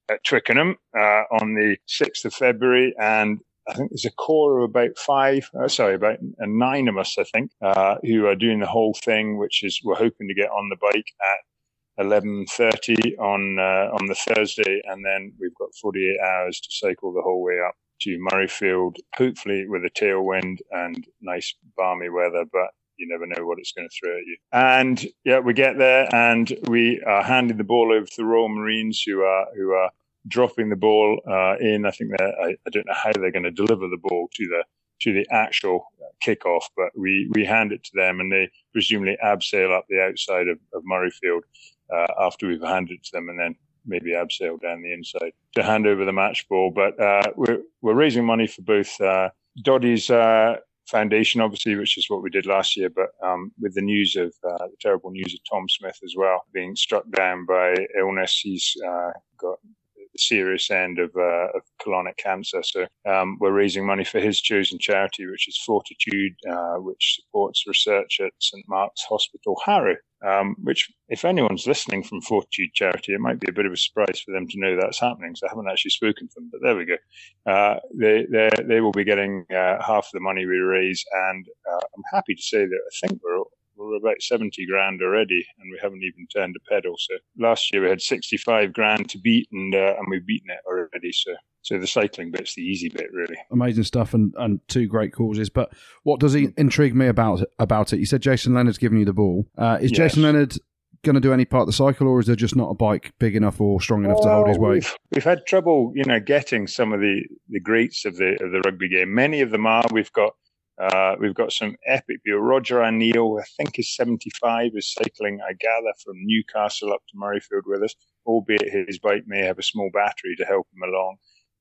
at Twickenham uh, on the 6th of February, and I think there's a core of about five, uh, sorry, about nine of us, I think, uh, who are doing the whole thing, which is we're hoping to get on the bike at 11.30 on uh, on the Thursday, and then we've got 48 hours to cycle the whole way up to Murrayfield, hopefully with a tailwind and nice balmy weather, but you never know what it's going to throw at you. And yeah, we get there and we are handing the ball over to the Royal Marines who are who are dropping the ball uh, in. I think that I, I don't know how they're going to deliver the ball to the to the actual kickoff, but we, we hand it to them and they presumably abseil up the outside of, of Murrayfield uh, after we've handed it to them and then maybe abseil down the inside to hand over the match ball. But uh, we're, we're raising money for both uh, Doddie's uh, foundation, obviously, which is what we did last year, but um, with the news of uh, the terrible news of Tom Smith as well being struck down by illness, he's uh, got serious end of, uh, of colonic cancer. So um, we're raising money for his chosen charity, which is Fortitude, uh, which supports research at St Mark's Hospital, Harrow. Um, which, if anyone's listening from Fortitude Charity, it might be a bit of a surprise for them to know that's happening. So I haven't actually spoken to them, but there we go. Uh, they they will be getting uh, half of the money we raise, and uh, I'm happy to say that I think we're we're about 70 grand already and we haven't even turned a pedal. So last year we had 65 grand to beat and, uh, and we've beaten it already. So so the cycling bit's the easy bit, really. Amazing stuff and, and two great causes. But what does he intrigue me about about it? You said Jason Leonard's giving you the ball. Uh, is Yes. Jason Leonard going to do any part of the cycle, or is there just not a bike big enough or strong enough to hold his weight? We've, we've had trouble, you know, getting some of the, the greats of the of the rugby game. Many of them are. We've got uh, we've got some epic people. Roger O'Neill, I think, is seventy five, is cycling. I gather from Newcastle up to Murrayfield with us, albeit his bike may have a small battery to help him along.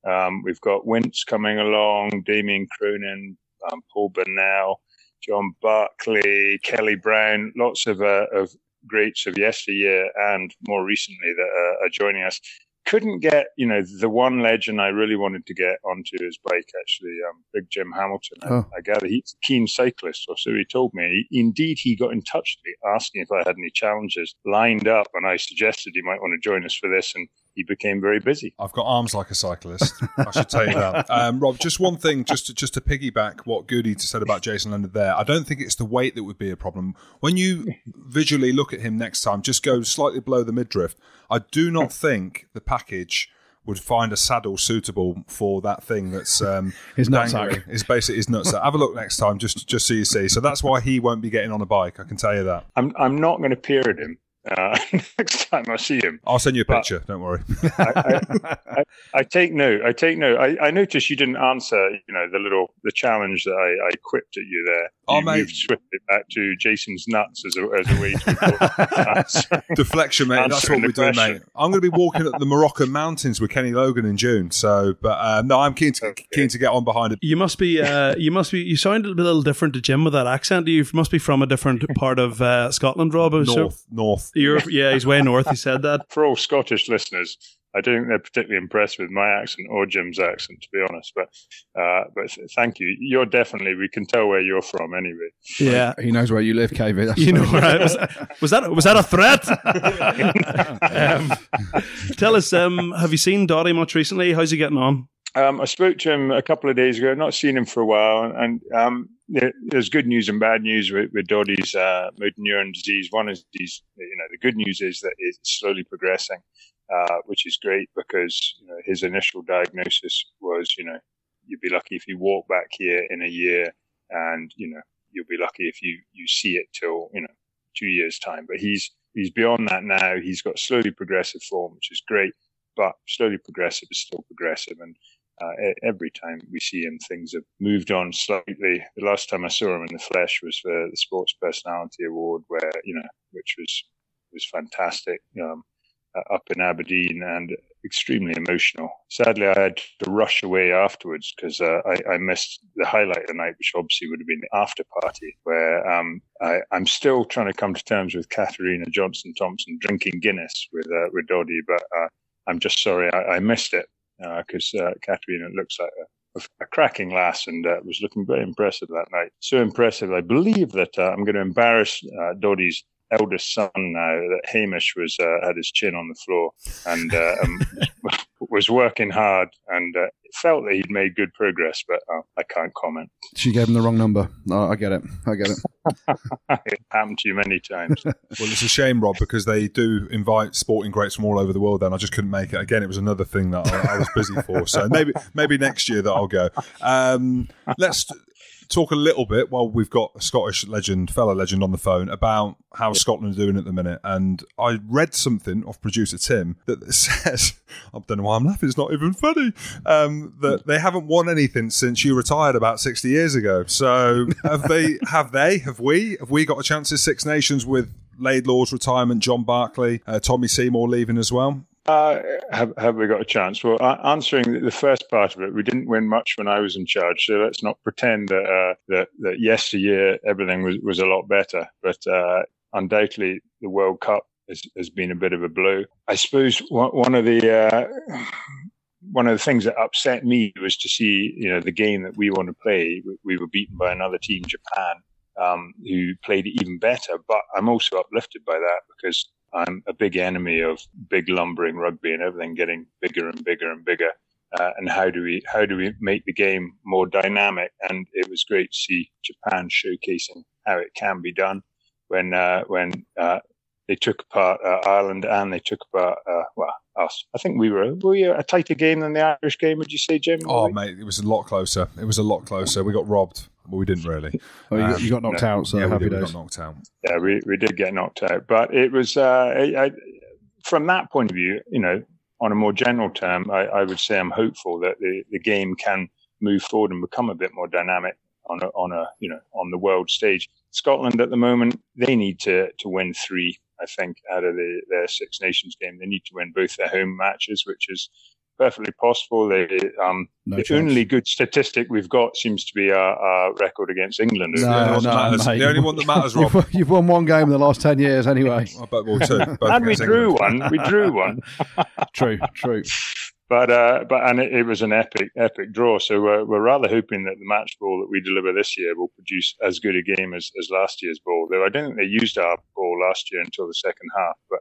Um, we've got Wince coming along, Damien Cronin, um, Paul Burnell, John Barclay, Kelly Brown, lots of uh, of greats of yesteryear and more recently that are joining us. Couldn't get, you know, the one legend I really wanted to get onto his bike, actually, um, Big Jim Hamilton. I- Oh. I gather he's a keen cyclist, or so he told me. Indeed, he got in touch with me asking if I had any challenges lined up, and I suggested he might want to join us for this, and he became very busy. I've got arms like a cyclist. I should tell you that. Um, Rob, just one thing, just to, just to piggyback what Goodey said about Jason Leonard there. I don't think it's the weight that would be a problem. When you visually look at him next time, just go slightly below the midriff. I do not think the package would find a saddle suitable for that thing that's um, His nutsack. dangling. It's basically his nutsack. Have a look next time, just just so you see. So that's why he won't be getting on a bike. I can tell you that. I'm I'm not going to peer at him uh, next time I see him. I'll send you a But- picture. Don't worry. I, I, I take note. I take note. I, I noticed you didn't answer. You know the little the challenge that I, I quipped at you there. Oh, you mate. moved swiftly back to Jason's nuts as a, as a way to answer. Deflection, mate. That's what we're doing, mate. I'm going to be walking up the Moroccan mountains with Kenny Logan in June. So, but um, no, I'm keen to Okay. keen to get on behind it. You must be. Uh, you must be. You sound a little different to Jim with that accent. You must be from a different part of uh, Scotland, Rob. So North, north. you're. Yeah, he's way north. He said that. For all Scottish listeners, I don't think they're particularly impressed with my accent or Jim's accent, to be honest. But uh, but thank you. You're definitely. We can tell where you're from anyway. Yeah. He knows where you live, KV. That's You know where I was. Was that was that a threat? um, tell us. Um, have you seen Doddie much recently? How's he getting on? Um, I spoke to him a couple of days ago. Not seen him for a while, and um, there, there's good news and bad news with, with Doddie's uh, motor neuron disease. One is he's, you know, the good news is that it's slowly progressing, uh, which is great because you know, his initial diagnosis was, you know, you'd be lucky if you walk back here in a year, and you know, you'll be lucky if you you see it till you know two years time. But he's he's beyond that now. He's got slowly progressive form, which is great. But slowly progressive is still progressive, and uh, every time we see him, things have moved on slightly. The last time I saw him in the flesh was for the Sports Personality Award, where you know, which was was fantastic um, uh, up in Aberdeen and extremely emotional. Sadly, I had to rush away afterwards because uh, I, I missed the highlight of the night, which obviously would have been the after party, where um, I, I'm still trying to come to terms with Katarina Johnson Thompson drinking Guinness with uh, with Doddie, but uh, I'm just sorry I, I missed it because uh, Katarina looks like a, a, cracking lass and uh, was looking very impressive that night. So impressive, I believe that uh, I'm going to embarrass uh, eldest son now. That Hamish was uh, had his chin on the floor and uh, um, was working hard and uh, felt that he'd made good progress, but uh, I can't comment. She gave him the wrong number. Oh, I get it. I get it. it happened to you many times. Well, it's a shame, Rob, because they do invite sporting greats from all over the world. Then I just couldn't make it. Again, it was another thing that I, I was busy for. So maybe maybe next year that I'll go. Um, let's talk a little bit while we've got a Scottish legend, fellow legend, on the phone about how Scotland are doing at the minute. And I read something off producer Tim that says, I don't know why I'm laughing. It's not even funny. Um, that they haven't won anything since you retired about 60 years ago. So have they? Have they? Have we? Have we got a chance at Six Nations with Laidlaw's retirement, John Barclay, uh, Tommy Seymour leaving as well? Uh, have, have we got a chance? Well, uh, answering the first part of it, we didn't win much when I was in charge, so let's not pretend that uh, that, that yesteryear everything was, was a lot better. But uh, undoubtedly, the World Cup has, has been a bit of a blow. I suppose one, of the uh, one of the things that upset me was to see, you know, the game that we want to play. We, we were beaten by another team, Japan, um, who played even better. But I'm also uplifted by that because I'm a big enemy of big lumbering rugby and everything getting bigger and bigger and bigger. Uh, and how do we how do we make the game more dynamic? And it was great to see Japan showcasing how it can be done when uh, when uh, they took apart uh, Ireland and they took apart uh, well us. I think we were were we a tighter game than the Irish game? Would you say, Jim? Oh, mate, it was a lot closer. It was a lot closer. We got robbed. Well, we didn't really. Oh, you, got, Um, you got knocked no. out, so yeah, we, happy did. we days. got knocked out. yeah, we, we did get knocked out. But it was, uh, I, I, from that point of view, you know, on a more general term, I, I would say I'm hopeful that the, the game can move forward and become a bit more dynamic on a, on a, you know, on the world stage. Scotland at the moment, they need to, to win three, I think, out of the, their Six Nations game. They need to win both their home matches, which is perfectly possible. They, um, No the chance. only good statistic we've got seems to be our, our record against England. No, the only one that no, matters. mate. The only one that matters, Rob. You've, you've won one game in the last 10 years anyway. I bet we'll two. and we drew England. one. We drew one. True, true. But uh, but and it, it was an epic epic draw. So we're, we're rather hoping that the match ball that we deliver this year will produce as good a game as, as last year's ball. Though I don't think they used our ball last year until the second half. But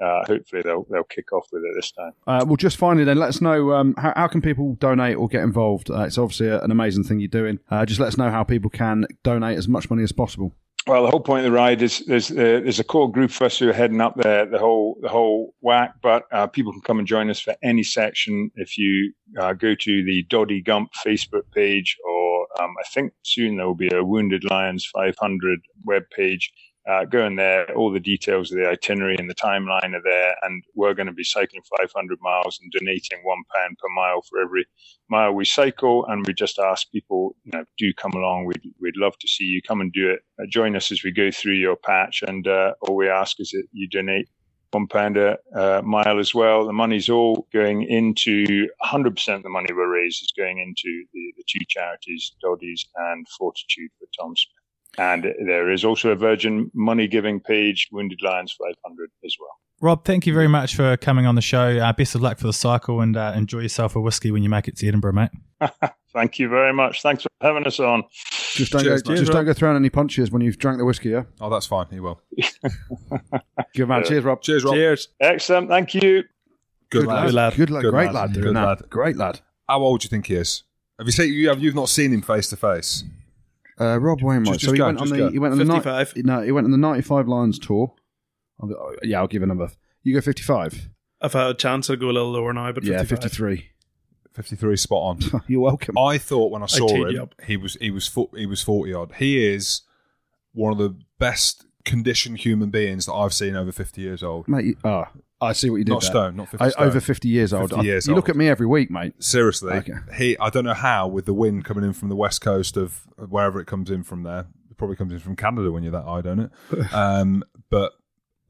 uh, hopefully they'll they'll kick off with it this time. Uh, well, just finally, then, let us know um, how, how can people donate or get involved. Uh, it's obviously a, an amazing thing you're doing. Uh, just let us know how people can donate as much money as possible. Well, the whole point of the ride is there's uh, there's a core group of us who are heading up the the whole the whole whack, but uh, people can come and join us for any section if you uh, go to the Doddie Gump Facebook page, or um, I think soon there will be a Wounded Lions 500 web page. Uh, go in there, all the details of the itinerary and the timeline are there, and we're going to be cycling 500 miles and donating one pound per mile for every mile we cycle, and we just ask people, you know, do come along. We'd we'd love to see you come and do it. Uh, join us as we go through your patch, and uh, all we ask is that you donate one pound a uh, mile as well. The money's all going into 100% of the money we raise is going into the, the two charities, Doddie's and Fortitude for Tom Smith. And there is also a Virgin money giving page, Wounded Lions 500 as well. Rob, thank you very much for coming on the show. Uh, best of luck for the cycle and uh, enjoy yourself a whiskey when you make it to Edinburgh, mate. Thank you very much. Thanks for having us on. Just don't Cheers, go, mate. just don't go throwing any punches when you've drank the whiskey. Yeah, Oh, that's fine. He will. good man. Yeah. Cheers, Rob. Cheers, Rob. Cheers. Excellent. Thank you. Good, Good lad. Good lad. Good lad. Good Great lad. lad. Good lad. Great lad. How old do you think he is? Have you seen you have you've not seen him face to face? Uh, Rob Wainwright. Just- so he go, went on just the go. he went on the ni- no he went on the 95 Lions tour. I'll- oh, yeah, I'll give a number. You go 55. If I had a chance, I'd go a little lower now, but Yeah, 53. Fifty three spot on. You're welcome. I thought when I saw teed you him, up. he was he was fo- he was forty odd. He is one of the best conditioned human beings that I've seen over fifty years old. Mate, you- oh, I see what you did Not there. stone, not fifty I, stone. over 50 years old. 50 years you look at me every week, mate. Seriously, Okay. he I don't know how with the wind coming in from the west coast of wherever it comes in from there. It probably comes in from Canada when you're that high, don't it? um, but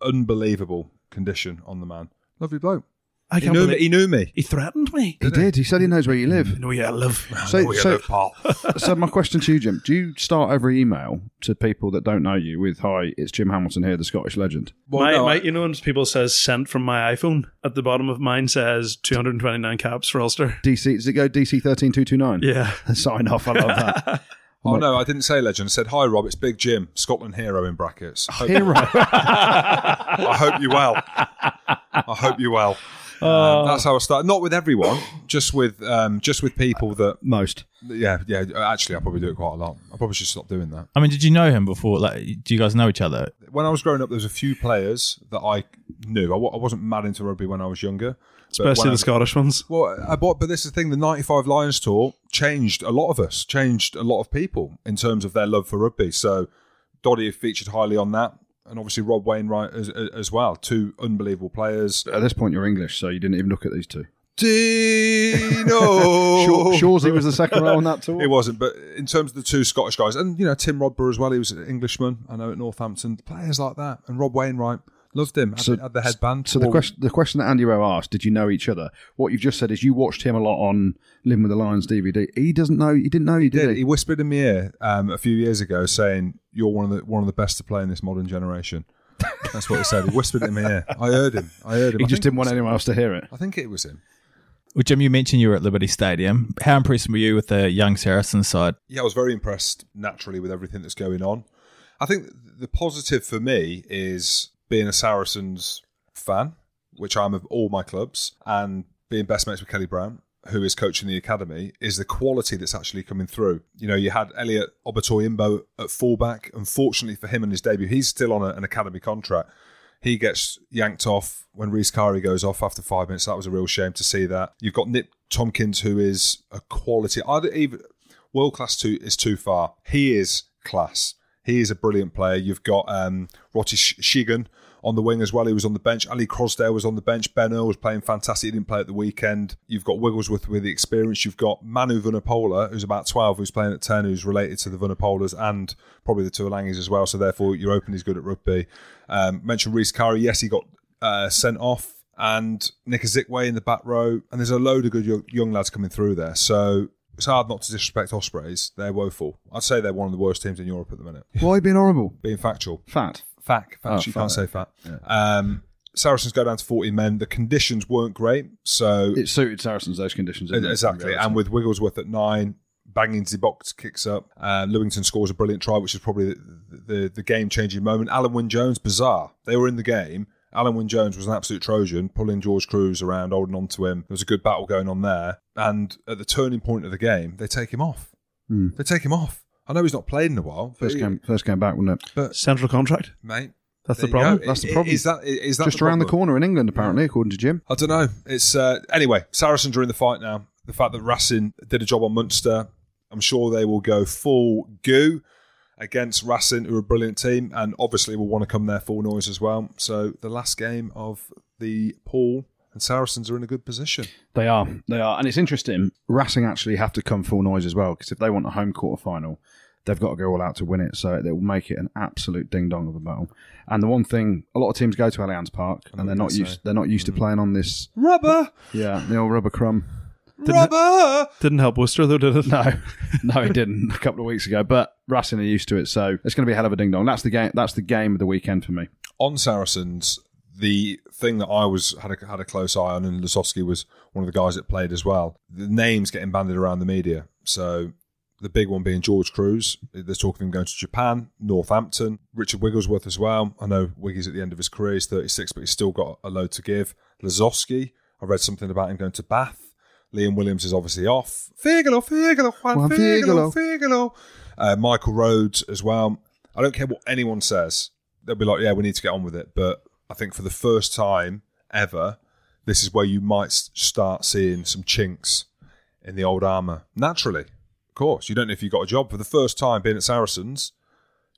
unbelievable condition on the man. Lovely bloke. I He can't knew, me, believe he knew me. he threatened me. He did. He said he knows where you live. No, yeah, I live. So, Oh, yeah, so, look, pal. so my question to you, Jim: Do you start every email to people that don't know you with "Hi, it's Jim Hamilton here, the Scottish legend"? Well, my, no, my, I- you know, when people says sent from my iPhone at the bottom of mine says 229 caps for Ulster. DC does it go DC thirteen two two nine? Yeah. Sign off. I love that. Oh no, I didn't say legend. I said hi, Rob. It's Big Jim, Scotland hero in brackets. I hope, Hero. I hope you well. I hope you well. Um, that's how I start. Not with everyone, just with um, just with people that. Most. Yeah, yeah. Actually, I probably do it quite a lot. I probably should stop doing that. I mean, did you know him before? Like, do you guys know each other? When I was growing up, there was a few players that I knew. I, wasn't mad into rugby when I was younger, but Especially I- the Scottish ones. Well, I bought, but this is the thing: the '95 Lions tour changed a lot of us, changed a lot of people in terms of their love for rugby. So, Doddie featured highly on that, and obviously Rob Wainwright as, as well. Two unbelievable players. At this point, you're English, so you didn't even look at these two. Dino. Shaw, Shawsey was the second row on that tour. It wasn't, but in terms of the two Scottish guys, and you know Tim Rodborough as well, he was an Englishman. I know at Northampton, players like that, and Rob Wainwright loved him. Had, So- the, had the headband. So the Wore- question, the question that Andy Rowe asked, did you know each other? What you've just said is you watched him a lot on Living with the Lions DVD. He doesn't know. He didn't know you, did did. he? He whispered in my ear um, a few years ago, saying, "You're one of the one of the best to play in this modern generation." That's what he said. He whispered in my ear. I heard him. I heard him. He I just didn't want anyone else to hear it. I think it was him. Well, Jim, you mentioned you were at Liberty Stadium. How impressed were you with the young Saracens side? Yeah, I was very impressed naturally with everything that's going on. I think the positive for me is being a Saracens fan, which I'm of all my clubs, and being best mates with Kelly Brown, who is coaching the academy, is the quality that's actually coming through. You know, you had Elliot Obatoyinbo at fullback. Unfortunately for him and his debut, he's still on a, an academy contract. He gets yanked off when Rhys Carré goes off after five minutes. That was a real shame to see that. You've got Nick Tompkins, who is a quality. Don't even world class too is too far. He is class. He is a brilliant player. You've got um, Rotimi Segun on the wing as well. He was on the bench. Ali Crosdale was on the bench. Ben Earl was playing fantastic. He didn't play at the weekend. You've got Wigglesworth with the experience. You've got Manu Vunipola, who's about 12, who's playing at 10, who's related to the Vunipolas and probably the Tuilagis as well. So therefore, your open is good at rugby. Um, mentioned Rhys Carré. Yes, he got uh, sent off. And Nick Isiekwe in the back row. And there's a load of good young, young lads coming through there. So it's hard not to disrespect Ospreys. They're woeful. I'd say they're one of the worst teams in Europe at the minute. Why being horrible? Being factual. Fat. Fact. Fact. Oh, you fat. can't say fat. Um, Saracens go down to 40 men. The conditions weren't great. So, It suited Saracens those conditions. it, exactly. And with Wigglesworth at nine, banging the box kicks up. Uh, Lewington scores a brilliant try, which is probably the, the, the game changing moment. Alun Wyn Jones, bizarre. They were in the game. Alun Wyn Jones was an absolute Trojan, pulling George Kruis around, holding on to him. There was a good battle going on there. And at the turning point of the game, they take him off. Hmm. They take him off. I know he's not played in a while. first he- game, first game back, wasn't it? Central contract. mate. That's the problem. go. That's the problem. Is that is that Just around the corner in England, apparently, according to Jim. I don't know. It's uh, anyway. Saracens are in the fight now. The fact that Racing did a job on Munster, I'm sure they will go full goo against Racing, who are a brilliant team, and obviously will want to come there full noise as well. So the last game of the pool, and Saracens are in a good position. They are, they are, and it's interesting. Racing actually have to come full noise as well because if they want a home quarter final, they've got to go all out to win it. So it will make it an absolute ding dong of a battle. And the one thing, a lot of teams go to Allianz Park and they're not used. saying. They're not used to mm. playing on this. Rubber, Yeah, the old rubber crumb. rubber. Didn't help Worcester though, did it? No, no, it didn't a couple of weeks ago. But Racing are used to it, so it's going to be a hell of a ding dong. That's the game. That's the game of the weekend for me. on Saracens, the thing that I was had a, had a close eye on, and Lozowski was one of the guys that played as well. The names getting banded around the media. So the big one being George Kruis. There's talk of him going to Japan, Northampton, Richard Wigglesworth as well. I know Wiggy's at the end of his career. He's 36, but he's still got a load to give. Lozowski. I read something about him going to Bath. Liam Williams is obviously off. Figallo, Figallo, Juan, Juan Figallo. Figallo. Uh, Michael Rhodes as well. I don't care what anyone says. They'll be like, yeah, we need to get on with it. But I think for the first time ever, this is where you might start seeing some chinks in the old armour. Naturally, of course. You don't know if you've got a job. For the first time being at Saracens,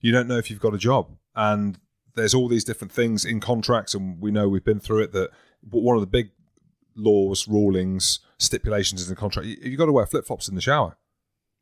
you don't know if you've got a job. And there's all these different things in contracts, and we know we've been through it that one of the big laws, rulings, stipulations in the contract, you've got to wear flip flops in the shower.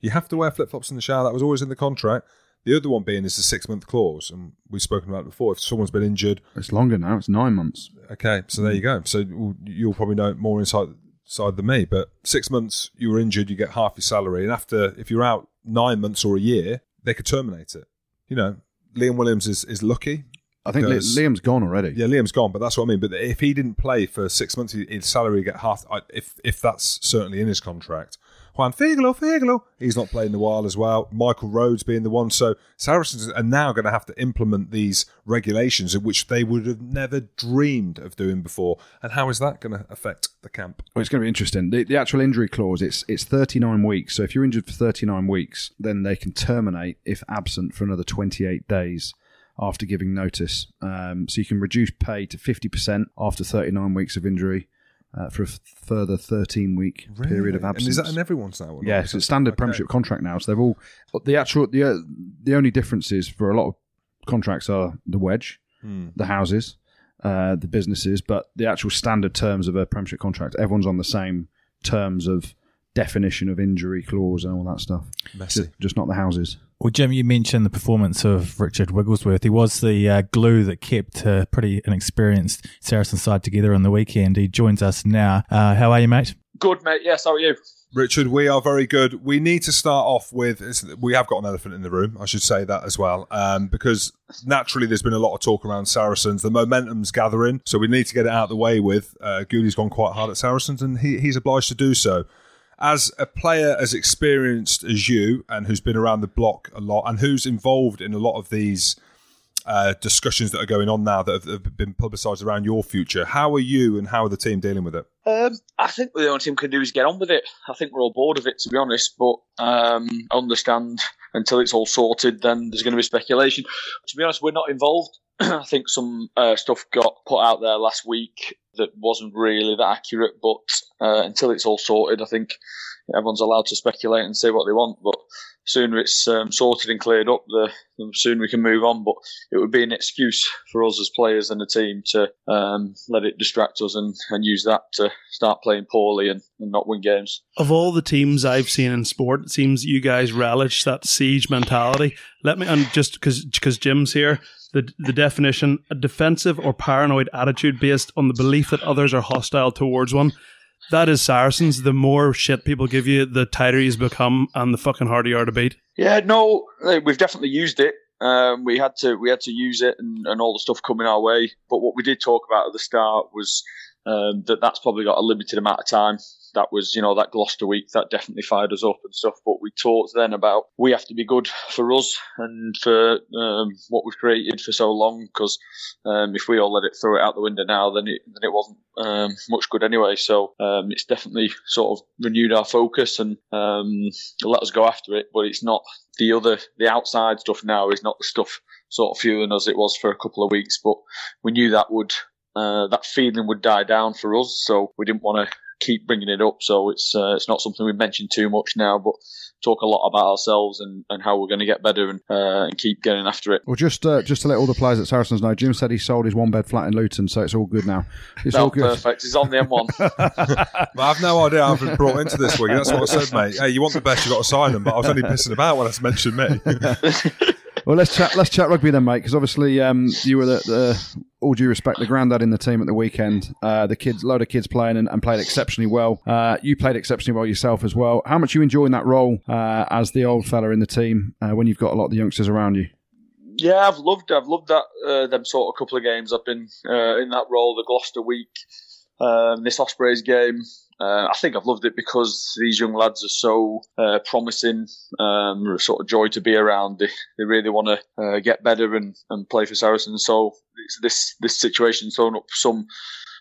You have to wear flip flops in the shower. That was always in the contract. The other one being is the six month clause, and we've spoken about it before. If someone's been injured, It's longer now. It's nine months. okay, so there you go. So you'll probably know more inside side than me. But six months you were injured, you get half your salary, and after if you're out nine months or a year, they could terminate it. You know, Liam Williams is is lucky. I think Liam's gone already. Yeah, Liam's gone, but that's what I mean. But if he didn't play for six months, his salary would get half. If if that's certainly in his contract. Juan Figallo, Figallo, he's not played in a while as well. Michael Rhodes being the one. So Saracens are now going to have to implement these regulations, which they would have never dreamed of doing before. And how is that going to affect the camp? Well, it's going to be interesting. The, the actual injury clause it's it's 39 weeks. So if you're injured for 39 weeks, then they can terminate if absent for another 28 days after giving notice. Um, so you can reduce pay to 50% after 39 weeks of injury uh, for a f- further 13 week period of And absence. is that in everyone's now? Yes, it's standard Okay. Premiership contract now. So they've all the actual the uh, the only differences for a lot of contracts are the wedge, Hmm. the houses, uh, the businesses, but the actual standard terms of a Premiership contract, everyone's on the same terms of definition of injury clause and all that stuff. Messy. Just, just not the houses. Well, Jim, you mentioned the performance of Richard Wigglesworth. He was the uh, glue that kept a pretty inexperienced Saracen side together on the weekend. He joins us now. Uh, how are you, mate? Good, mate. Yes, how are you? Richard, we are very good. We need to start off with we have got an elephant in the room. I should say that as well, um, because naturally there's been a lot of talk around Saracens. The momentum's gathering, so we need to get it out of the way with. Uh, Goodey's gone quite hard at Saracens, and he, he's obliged to do so. As a player as experienced as you, and who's been around the block a lot, and who's involved in a lot of these uh, discussions that are going on now that have, have been publicised around your future, how are you and how are the team dealing with it? Um, I think the only we can do is get on with it. I think we're all bored of it, to be honest. But um, I understand until it's all sorted, then there's going to be speculation. To be honest, we're not involved I think some uh, stuff got put out there last week that wasn't really that accurate. But uh, until it's all sorted, I think everyone's allowed to speculate and say what they want. But sooner it's um, sorted and cleared up, the, the sooner we can move on. But it would be an excuse for us as players and the team to um, let it distract us and, and use that to start playing poorly and, and not win games. Of all the teams I've seen in sport, it seems you guys relish that siege mentality. Let me, and just because Jim's here, the the definition: a defensive or paranoid attitude based on the belief that others are hostile towards one. That is Saracens. The more shit people give you, the tighter you become, and the fucking harder you are to beat. Yeah, no, we've definitely used it. Um, we had to we had to use it and, and all the stuff coming our way. But what we did talk about at the start was um, that that's probably got a limited amount of time that was, you know, that Gloucester week that definitely fired us up and stuff. But we talked then about we have to be good for us and for um, what we've created for so long. Because um, if we all let it throw it out the window now, then it then it wasn't um, much good anyway. So um, it's definitely sort of renewed our focus and um, let us go after it. But it's not the other the outside stuff now is not the stuff sort of fueling us it was for a couple of weeks. But we knew that would uh, that feeling would die down for us. So we didn't want to keep bringing it up. So it's uh, it's not something we mention too much now, but talk a lot about ourselves and, and how we're going to get better and uh, and keep getting after it. Well, just uh, just to let all the players at Saracens know, Jim said he sold his one bed flat in Luton, so it's all good now. It's no, all good. perfect. He's on the M1. I've no idea how I've been brought into this week. That's what I said, mate. Hey, you want the best, you've got to sign them. But I was only pissing about when I mentioned me. well, let's chat. Let's chat rugby then, mate. Because obviously, um, you were the, the, all due respect, the granddad in the team at the weekend. Uh, the kids, load of kids playing and, and played exceptionally well. Uh, you played exceptionally well yourself as well. How much you enjoying that role uh, as the old fella in the team uh, when you've got a lot of the youngsters around you? Yeah, I've loved. I've loved that uh, them sort of couple of games. I've been uh, in that role. The Gloucester week, um, this Ospreys game. Uh, I think I've loved it because these young lads are so uh, promising, um, sort of joy to be around. They, they really want to uh, get better and, and play for Saracens. So this this situation's thrown up some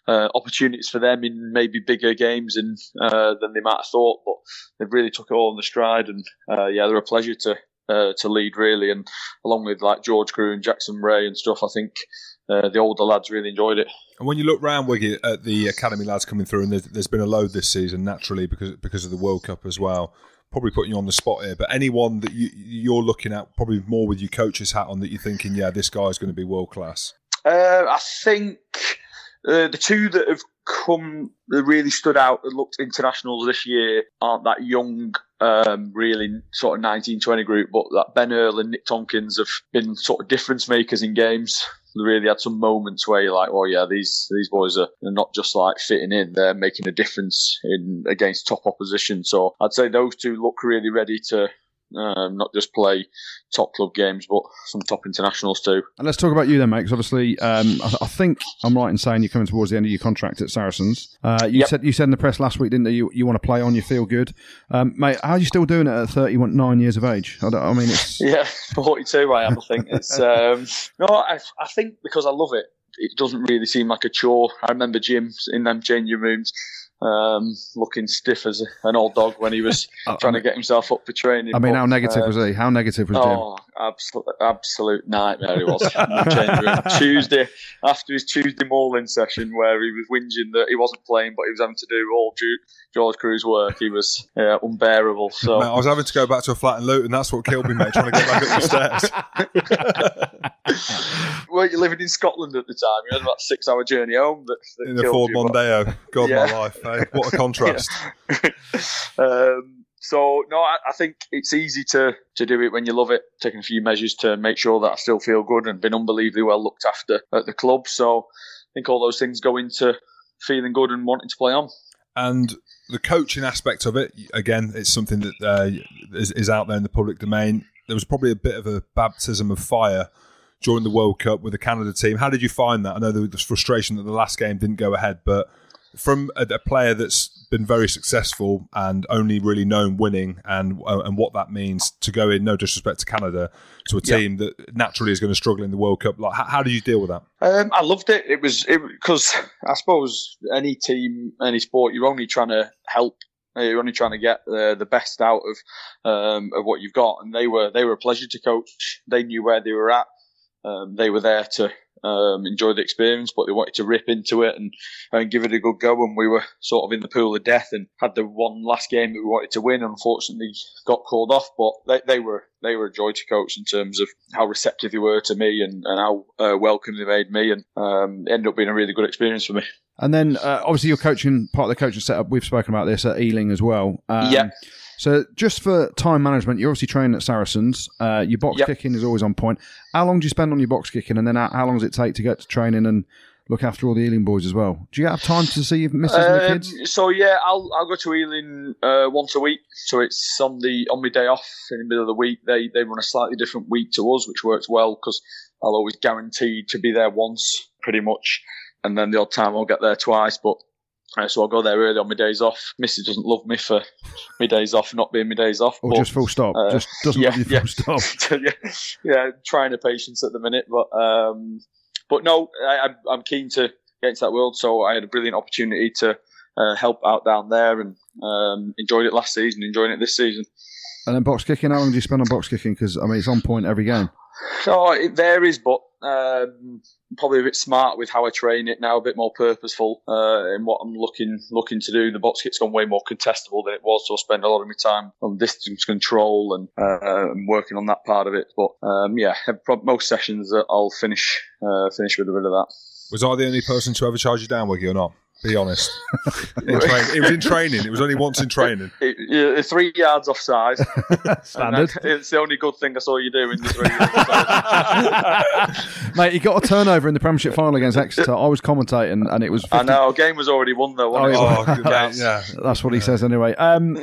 uh, opportunities for them in maybe bigger games uh, than they might have thought. But they've really took it all in the stride, and uh, yeah, they're a pleasure to to lead really. And along with like George Kruis and Jackson Wray and stuff, I think the older lads really enjoyed it. And when you look round Wiggy at the academy lads coming through, and there's, there's been a load this season naturally because because of the World Cup as well. Probably putting you on the spot here, but anyone that you, you're looking at, probably more with your coach's hat on, that you're thinking, yeah, this guy's going to be world class. Uh, I think uh, the two that have come that really stood out and looked internationals this year aren't that young, um, really sort of 19, 20 group, but that Ben Earl and Nick Tompkins have been sort of difference makers in games really had some moments where you're like, oh yeah, these these boys are not just like fitting in; they're making a difference in against top opposition. So I'd say those two look really ready to um, not just play top club games, but some top internationals too. And let's talk about you then, mate. Because obviously, um, I, I, think I'm right in saying you're coming towards the end of your contract at Saracens. Uh, you yep. said you said in the press last week, didn't you? You, you want to play on, you feel good, um, mate. How are you still doing it at 39 years of age? I, I mean, it's yeah, 42. I am. I think it's um, no. I, I think because I love it. It doesn't really seem like a chore. I remember Jim in them changing rooms um, looking stiff as an old dog when he was oh, trying to get himself up for training. I mean, but, how negative uh, was he? How negative was Jim? Oh, absolute, absolute nightmare it was. Tuesday, after his Tuesday morning session where he was whinging that he wasn't playing, but he was having to do all George Kruis's work, he was yeah, unbearable. So mate, I was having to go back to a flat in Luton. And that's what killed me, mate, trying to get back up the stairs. Were you living in Scotland at the time? You had about six hour journey home. That, that in the Ford you, Mondeo. God, yeah. my life. Eh? What a contrast. um, so no, I, I, think it's easy to to do it when you love it. Taking a few measures to make sure that I still feel good and been unbelievably well looked after at the club. So I think all those things go into feeling good and wanting to play on. And the coaching aspect of it, again, it's something that uh, is, is out there in the public domain. There was probably a bit of a baptism of fire during the World Cup with the Canada team. How did you find that? I know there was frustration that the last game didn't go ahead, but from a, a, player that's been very successful and only really known winning and uh, and what that means to go in, no disrespect to Canada, to a team yeah. that naturally is going to struggle in the World Cup. Like, how, how do you deal with that? Um, I loved it. It was because I suppose any team, any sport, you're only trying to help. You're only trying to get the, the best out of um, of what you've got, and they were they were a pleasure to coach. They knew where they were at. Um, they were there to um, enjoy the experience, but they wanted to rip into it and, and give it a good go. And we were sort of in the pool of death and had the one last game that we wanted to win. Unfortunately, got called off, but they, they were they were a joy to coach in terms of how receptive they were to me and, and how uh, welcome they made me, and um, ended up being a really good experience for me. And then uh, obviously you're coaching part of the coaching setup. We've spoken about this at Ealing as well. Um, Yeah. So just for time management, you're obviously training at Saracens. Uh, your box Yep. kicking is always on point. How long do you spend on your box kicking, and then how, how long does it take to get to training and look after all the Ealing boys as well? Do you have time to see your missus and the Um, kids? So yeah, I'll I'll go to Ealing uh, once a week. So it's on the on my day off in the middle of the week. They they run a slightly different week to us, which works well because I'll always guarantee to be there once, pretty much, and then the odd time I'll get there twice. But uh, so I'll go there early on my days off. Missy doesn't love me for my days off not being my days off. Or but- just full stop? uh, just doesn't yeah, love you full yeah. stop. yeah, yeah, trying to patience at the minute, but um, but no, I, I'm- I'm keen to get into that world. So I had a brilliant opportunity to uh, help out down there, and um, enjoyed it last season, enjoying it this season. And then box kicking, how long do you spend on box kicking? Because I mean, it's on point every game. So it varies, but um, probably a bit smart with how I train it now, a bit more purposeful uh, in what I'm looking looking to do. The box kick's gone way more contestable than it was, so I spend a lot of my time on distance control and, uh, and working on that part of it. But um, yeah, most sessions uh, I'll finish uh, finish with a bit of that. Was I the only person to ever charge you down, Wiggy, or not? Be honest. In train- it was in training. It was only once in training. It, yeah, three yards offside. Standard. And It's the only good thing I saw you do in the three yards. Mate, he got a turnover in the Premiership final against Exeter. I was commentating, and it was. 50, I know, our game was already won though. wasn't Oh, it? yeah. Oh, good, yeah. That's what he says anyway. Um,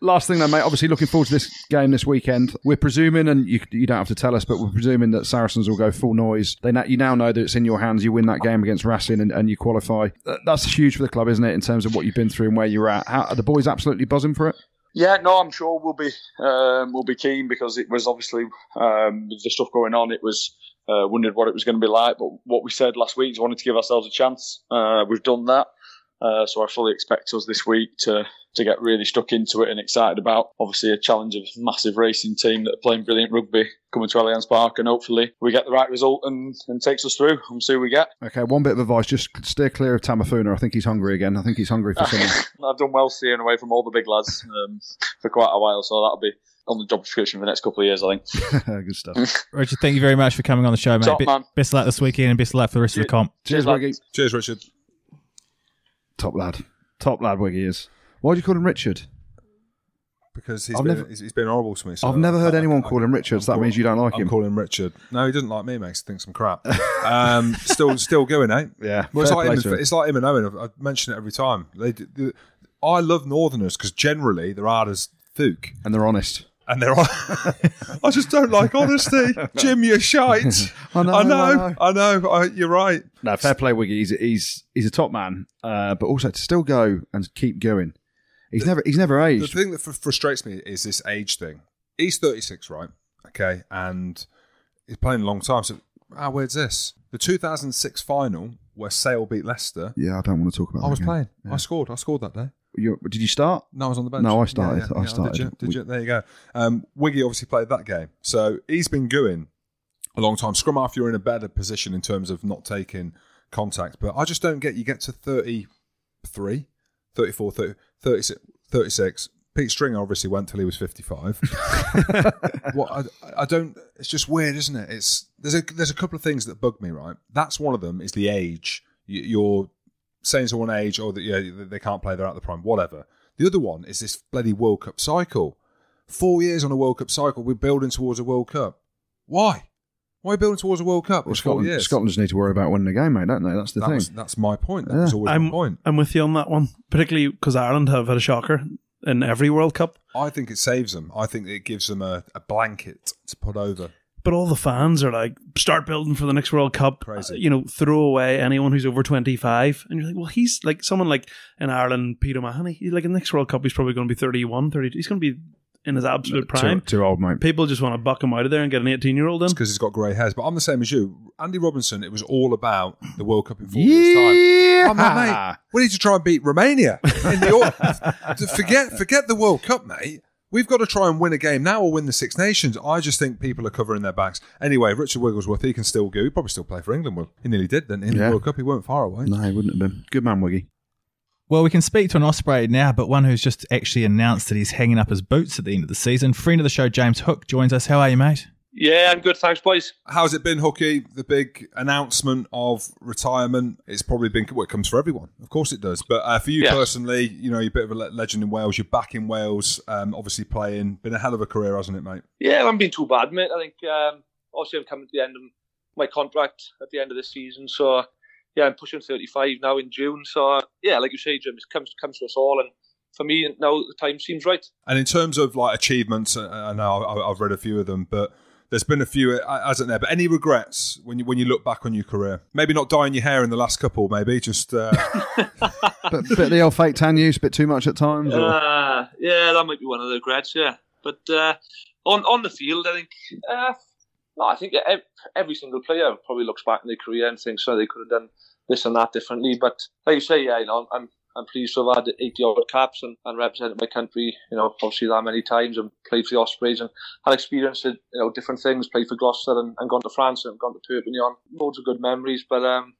last thing, though, mate. Obviously, looking forward to this game this weekend. We're presuming, and you, you don't have to tell us, but we're presuming that Saracens will go full noise. They now, you now know that it's in your hands. You win that game against Racing, and, and you qualify. That- Huge for the club, isn't it? In terms of what you've been through and where you're at. How, are the boys absolutely buzzing for it? Yeah, no, I'm sure we'll be um, we'll be keen because it was obviously um, with the stuff going on, it was uh, wondered what it was going to be like. But what we said last week is wanted to give ourselves a chance. Uh, we've done that, uh, so I fully expect us this week to to get really stuck into it and excited about obviously a challenge of a massive racing team that are playing brilliant rugby coming to Allianz Park, and hopefully we get the right result and, and takes us through and see who we get. Okay, one bit of advice: just steer clear of Tameifuna. I think he's hungry again. I think he's hungry for something. I've done well steering away from all the big lads um, for quite a while, so that'll be on the job description for the next couple of years, I think. Good stuff. Richard, thank you very much for coming on the show, mate. Top Be- man. best of luck this weekend and best of luck for the rest of the comp. Cheers, lads. Wiggy. Cheers, Richard. Top lad. Top lad, Wiggy is. Why do you call him Richard? Because he's I've been, never- he's, he's been horrible to me. so I've never heard I- anyone I- call him Richard, so that means you don't like I'm him. calling him Richard. No, he doesn't like me, makes he thinks I'm crap. Um, still, still going, eh? Yeah, Well, it's fair like, play him, to and- him. it's like him and Owen. I've, I've mentioned it every time. They, d- the- I love Northerners because generally they're hard as thook. And they're honest. And they're I just don't like honesty. Jim, you're shite. I know, I know. I know. I, you're right. No, fair play, Wiggy. He's he's he's a top man, uh, but also to still go and keep going. He's never he's never aged. The thing that fr- frustrates me is this age thing. He's 36, right? Okay, and he's playing a long time. So, how weird's this? The 2006 final where Sale beat Leicester. yeah, I don't want to talk about. That. I was playing. Yeah. I scored. I scored that day. You, did you start? No, I was on the bench. No, I started. I Did started. you? Did you? There you go. Um, Wiggy obviously played that game, so he's been going a long time. Scrum half, you're in a better position in terms of not taking contact, but I just don't get. You get to 33, 34, 30, 36, 36. Pete Stringer obviously went till he was 55. what I, I don't. It's just weird, isn't it? It's there's a there's a couple of things that bug me. Right, that's one of them. Is the age. You- You're saying to one age, or that yeah, they can't play, they're out of the prime, whatever. The other one is this bloody World Cup cycle. Four years on a World Cup cycle, we're building towards a World Cup. Why? Why are we building towards a World Cup? Well, Scotland, years? Scotland just need to worry about winning the game, mate, don't they? That's the That thing. was, that's my point. That Yeah. was always I'm, my point. I'm with you on that one, particularly because Ireland have had a shocker in every World Cup. I think it saves them. I think it gives them a, a blanket to put over. But all the fans are like, start building for the next World Cup. Crazy. Uh, You know, throw away anyone who's over 25. And you're like, well, he's like someone like in Ireland, Peter Mahoney. He's like in the next World Cup, he's probably going to be 31, 32. He's going to be in his absolute prime. Too, too old, mate. People just want to buck him out of there and get an 18 year old in. Because he's got grey hairs. But I'm the same as you. Andy Robinson, it was all about the World Cup in four years' time. I'm like, mate, we need to try and beat Romania. In the, au- forget, forget the World Cup, mate. We we've got to try and win a game now or win the Six Nations. I just think people are covering their backs. Anyway, Richard Wigglesworth, he can still go. He probably still play for England. Well, he nearly did, then in Yeah. the World Cup. He weren't far away. No, he wouldn't have been. Good man, Wiggy. Well, we can speak to an Osprey now, but one who's just actually announced that he's hanging up his boots at the end of the season. Friend of the show, James Hook, joins us. How are you, mate? Yeah, I'm good. Thanks, boys. How's it been, Hooky? The big announcement of retirement. It's probably been well, it comes for everyone. Of course it does. But uh, for you Yeah. personally, you know, you're a bit of a legend in Wales. You're back in Wales, um, obviously playing. Been a hell of a career, hasn't it, mate? Yeah, I haven't been too bad, mate. I think um, obviously I'm coming to the end of my contract at the end of this season, so yeah, I'm pushing 35 now in June. So yeah, like you say, Jim, it comes comes to us all, and for me now the time seems right. And in terms of like achievements, uh, I know I- I've read a few of them, but there's been a few, uh, hasn't there? But any regrets when you when you look back on your career? Maybe not dyeing your hair in the last couple, maybe just. Uh, But bit of the old fake tan use, a bit too much at times. Uh, yeah, that might be one of the regrets. Yeah, but uh, on on the field, I think. Uh, no, I think every single player probably looks back in their career and thinks, "So they could have done this and that differently." But like you say, yeah, you know, I'm I'm pleased to have had 80 odd caps and, and represented my country. You know, obviously that many times and played for the Ospreys and had experienced you know different things. Played for Gloucester and, and gone to France and gone to Perpignan. Loads of good memories, but um,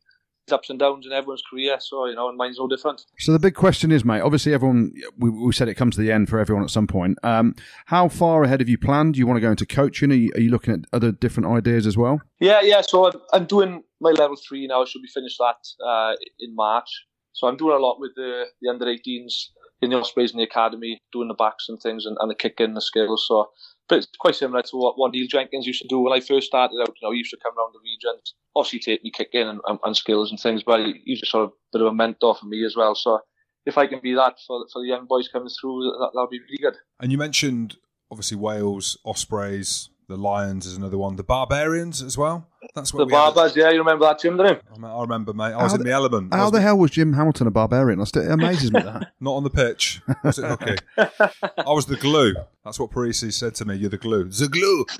ups and downs in everyone's career. So you know, and mine's no different. So the big question is, mate. Obviously, everyone we, we said it comes to the end for everyone at some point. Um, how far ahead have you planned? Do you want to go into coaching? Are you, are you looking at other different ideas as well? Yeah, yeah. So I'm, I'm doing my level three now. I should be finished that uh, in March. So I'm doing a lot with the, the under 18s in the Ospreys in the academy, doing the backs and things and, and the kicking, the skills. So, but it's quite similar to what, what Neil Jenkins used to do when I first started out. You know, he used to come around the regions, obviously take me kicking and, and, and skills and things, but he, he's just sort of a bit of a mentor for me as well. So if I can be that for, for the young boys coming through, that, that'll be really good. and you mentioned obviously Wales, Ospreys, the Lions is another one, the Barbarians as well. That's what The we Barbers, yeah, you remember that, Jim, didn't you? I remember, mate. I was How in the- the element. How was the hell was Jim Hamilton a barbarian? I still- It amazes me that. Not on the pitch. Was it hooky? I was the glue. That's what Parisi said to me. You're the glue. The glue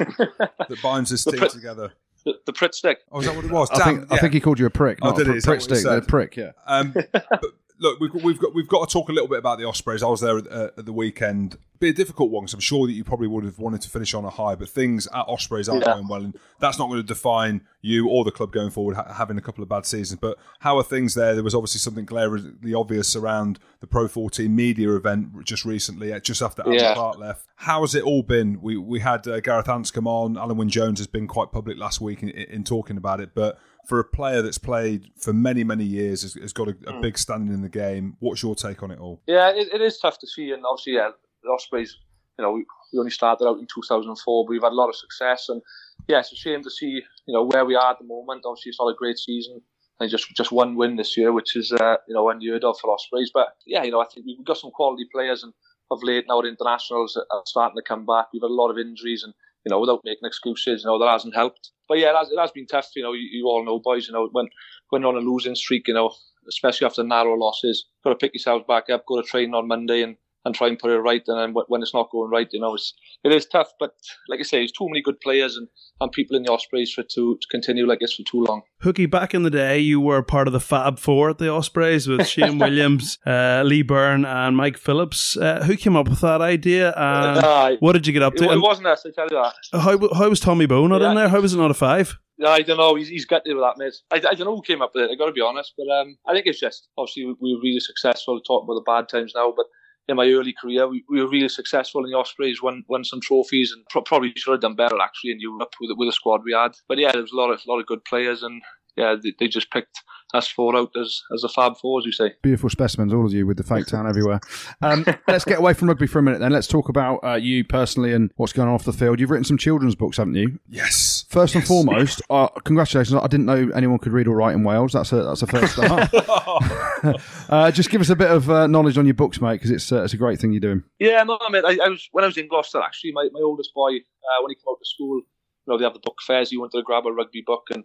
that binds this team pri- together. The, the Pritt stick. Oh, is that what it was? I Damn, think I think he called you a prick. Oh, not did a he? Is that prick what he stick, a prick. Yeah. Um, but look, we've got, we've got we've got to talk a little bit about the Ospreys. I was there at, uh, at the weekend. Be a difficult one because I'm sure that you probably would have wanted to finish on a high, but things at Ospreys aren't Yeah. going well, and that's not going to define you or the club going forward. Ha- having a couple of bad seasons, but how are things there? There was obviously something glaringly obvious around the Pro 14 media event just recently, just after Allen Yeah. Clarke left. How has it all been? We we had uh, Gareth Anscombe on. Alun Wyn Jones has been quite public last week in, in talking about it, but for a player that's played for many many years, has, has got a, a big standing in the game. What's your take on it all? Yeah, it, it is tough to see, and obviously, yeah, the Ospreys. You know, we, we only started out in 2004, but we've had a lot of success, and yeah, it's a shame to see you know where we are at the moment. Obviously, it's not a great season, and just just one win this year, which is uh, you know unheard of for Ospreys. But yeah, you know, I think we've got some quality players, and of late now the internationals are starting to come back. We've had a lot of injuries, and you know, without making excuses, you know, that hasn't helped. But yeah, it has, it has been tough. You know, you, you all know, boys. You know, when when you're on a losing streak, you know, especially after narrow losses, got to pick yourselves back up, go to training on Monday, and and try and put it right. And then when it's not going right, you know, it's it is tough. But like I say, there's too many good players and, and people in the Ospreys for it to, to continue like this for too long. Hooky, back in the day, you were part of the Fab Four at the Ospreys with Shane Williams, uh, Lee Byrne, and Mike Phillips. Uh, who came up with that idea? And Aye. what did you get up to? it And wasn't us, I tell you that. how, how was Tommy Bowe not in there? How was it not a five? I don't know. He's, he's gutted with that, mate. I, I don't know who came up with it. I got to be honest, but um, I think it's just obviously we, we were really successful. Talk about the bad times now, but in my early career, we, we were really successful in the Ospreys. Won won some trophies, and pro- probably should have done better actually in Europe with with the squad we had. But yeah, there was a lot of a lot of good players, and yeah, they, they just picked us four out as as a Fab Four, as you say. Beautiful specimens, all of you, with the fake tan everywhere. Um, let's get away from rugby for a minute then. Let's talk about uh, you personally and what's going on off the field. You've written some children's books, haven't you? Yes. First and foremost, uh, congratulations. I didn't know anyone could read or write in Wales. That's a, that's a first start. uh, just give us a bit of uh, knowledge on your books, mate, because it's, uh, it's a great thing you're doing. Yeah, no, mate. I, I was when I was in Gloucester. Actually, my, my oldest boy, uh, when he came out to school, you know, they have the book fairs. He wanted to grab a rugby book, and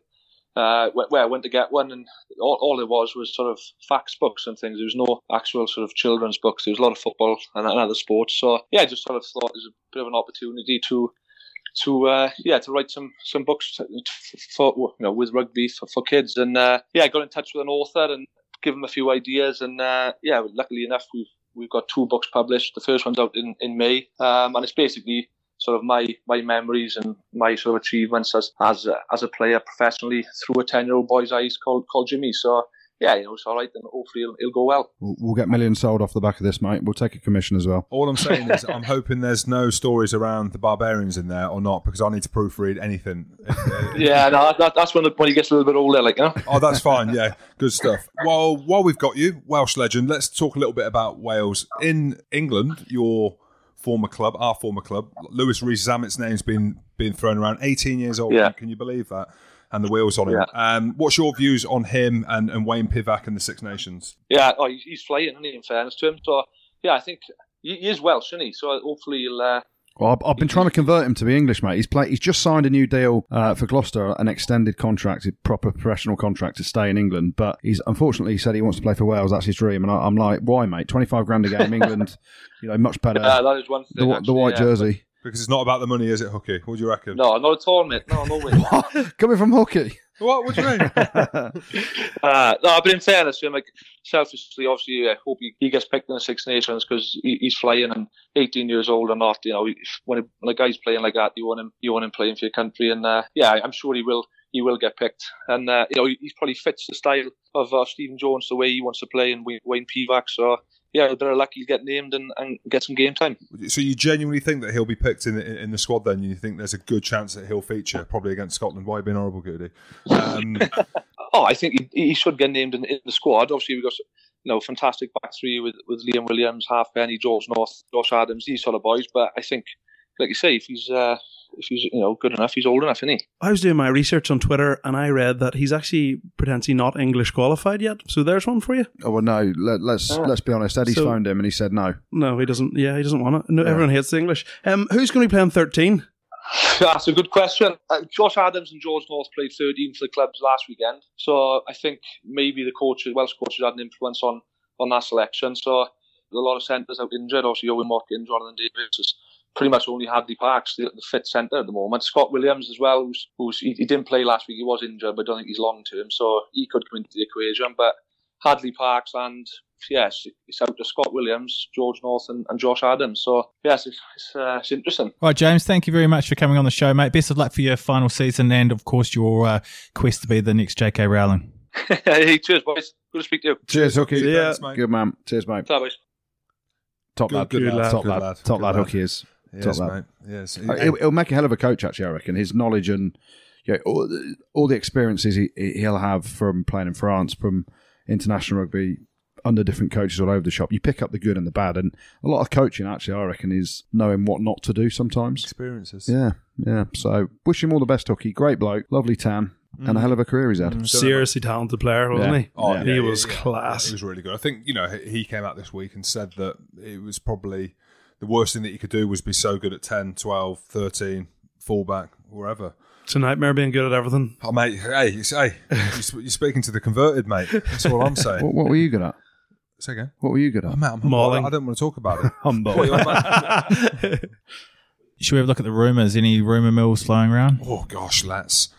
uh, where I went to get one, and all, all it was was sort of facts books and things. There was no actual sort of children's books. There was a lot of football and, and other sports. So yeah, I just sort of thought it was a bit of an opportunity to. To uh, yeah, to write some some books for you know with rugby for, for kids, and uh, yeah, I got in touch with an author and give him a few ideas, and uh, yeah, luckily enough, we've we've got two books published. The first one's out in in May, um, and it's basically sort of my my memories and my sort of achievements as as a, as a player professionally through a ten year old boy's eyes called called Jimmy. So yeah, you know, it's all right, and hopefully it'll, it'll go well. We'll, we'll get millions sold off the back of this, mate. We'll take a commission as well. All I'm saying is, I'm hoping there's no stories around the barbarians in there or not, because I need to proofread anything. yeah, no, that, that's when the, when he gets a little bit older, like you know. Oh, that's fine. Yeah, good stuff. Well, while we've got you, Welsh legend, let's talk a little bit about Wales in England. Your former club, our former club, Louis Rees-Zammit's name's been been thrown around. 18 years old. Yeah. Can you believe that? And the wheels on him. Yeah. Um, what's your views on him and, and Wayne Pivac and the Six Nations? Yeah, oh, he's, he's flying, isn't he, in fairness to him. So, yeah, I think he, he is Welsh, isn't he? So hopefully he'll. Uh, Well, I've, I've been trying to convert him to be English, mate. He's play, He's just signed a new deal uh, for Gloucester, an extended contract, a proper professional contract to stay in England. But he's unfortunately he said he wants to play for Wales. That's his dream, and I, I'm like, why, mate? Twenty five grand a game, England. You know, much better. uh, that is one the, thing. the actually, white yeah. jersey. Because it's not about the money, is it, Hooky? What do you reckon? No, not at all, mate. No, no way. Coming from hockey. What? What do you mean? Uh, no, but in fairness to him, like selfishly, obviously, I hope he, he gets picked in the Six Nations because he, he's flying and 18 years old or not. You know, when, a, when a guy's playing like that, you want him, you want him playing for your country, and uh, yeah, I'm sure he will. He will get picked, and uh, you know, he, he probably fits the style of uh, Stephen Jones, the way he wants to play, and Wayne Pivac. So yeah, a bit of luck he'll get named and, and get some game time. so you genuinely think that he'll be picked in the, in the squad then? You think there's a good chance that he'll feature, probably against Scotland? Why being horrible, Goodey? Um, Oh, I think he, he should get named in, in the squad. Obviously, we've got you know fantastic back three with, with Liam Williams, half Halfpenny, George North, Josh Adams, these sort of boys. But I think, like you say, if he's uh, if he's you know good enough, he's old enough, isn't he? I was doing my research on Twitter and I read that he's actually potentially not English qualified yet. So there's one for you. Oh well, no. Let, let's Ah. let's be honest. Eddie's So- phoned him and he said no. No, he doesn't. Yeah, he doesn't want it. No, Everyone hates the English. Um, who's going to be playing 13? That's a good question. Uh, Josh Adams and George North played 13 for the clubs last weekend, so I think maybe the coaches, Welsh coaches, had an influence on on that selection. So there's a lot of centres out injured. Obviously, Owen Watkins, Jonathan Davies is pretty much only Hadleigh Parkes, the, the fit centre at the moment. Scott Williams as well, who's, who's he, he didn't play last week. He was injured, but I don't think he's long term, so he could come into the equation. But Hadleigh Parkes and yes, it's out to Scott Williams, George North, and, and Josh Adams. So yes, it's it's, uh, it's interesting. Right, James, thank you very much for coming on the show, mate. Best of luck for your final season and, of course, your uh, quest to be the next J.K. Rowling. hey, cheers, boys. Good to speak to you. Cheers, hooky. Yeah. Thanks, mate. Good man. Cheers, mate. Bye, boys. Top Good- lad. good lad, Top good lad. lad, Top good lad. lad. Hooky is. Yes, Top lad. mate. Yes. Uh, he'll, he'll make a hell of a coach, actually. I reckon his knowledge and you know, all, the, all the experiences he, he'll have from playing in France, from international rugby, under different coaches all over the shop. You pick up the good and the bad, and a lot of coaching, actually, I reckon, is knowing what not to do sometimes. Experiences. Yeah, yeah. So wish him all the best, Hooky. Great bloke, lovely tan, mm. and a hell of a career he's had. Mm. Seriously talented player, wasn't Yeah. he? Oh, Yeah. he yeah, was yeah, yeah. class. He was really good. I think you know he he came out this week and said that it was probably the worst thing that you could do was be so good at 10, 12, 13, fullback, wherever. It's a nightmare being good at everything. Oh mate, hey, you say you're speaking to the converted, mate. That's all I'm saying. What, what were you good at? Say again. What were you good Oh, at? mate, I'm. Mauling. I don't want to talk about it. Humble. Should we have a look at the rumours? Any rumour mills flying around? oh gosh, let's.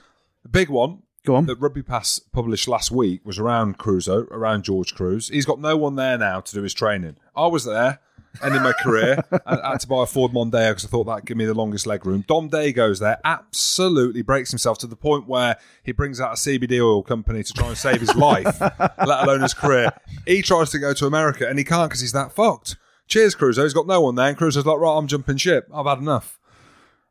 The big one Go on. that Rugby Pass published last week was around Crusoe, around George Kruis. He's got no one there now to do his training. I was there, ending my career, and I had to buy a Ford Mondeo because I thought that'd give me the longest leg room. Dom Day goes there, absolutely breaks himself to the point where he brings out a CBD oil company to try and save his life, let alone his career. He tries to go to America and he can't because he's that fucked. Cheers, Crusoe. He's got no one there, and Crusoe's like, right, I'm jumping ship. I've had enough.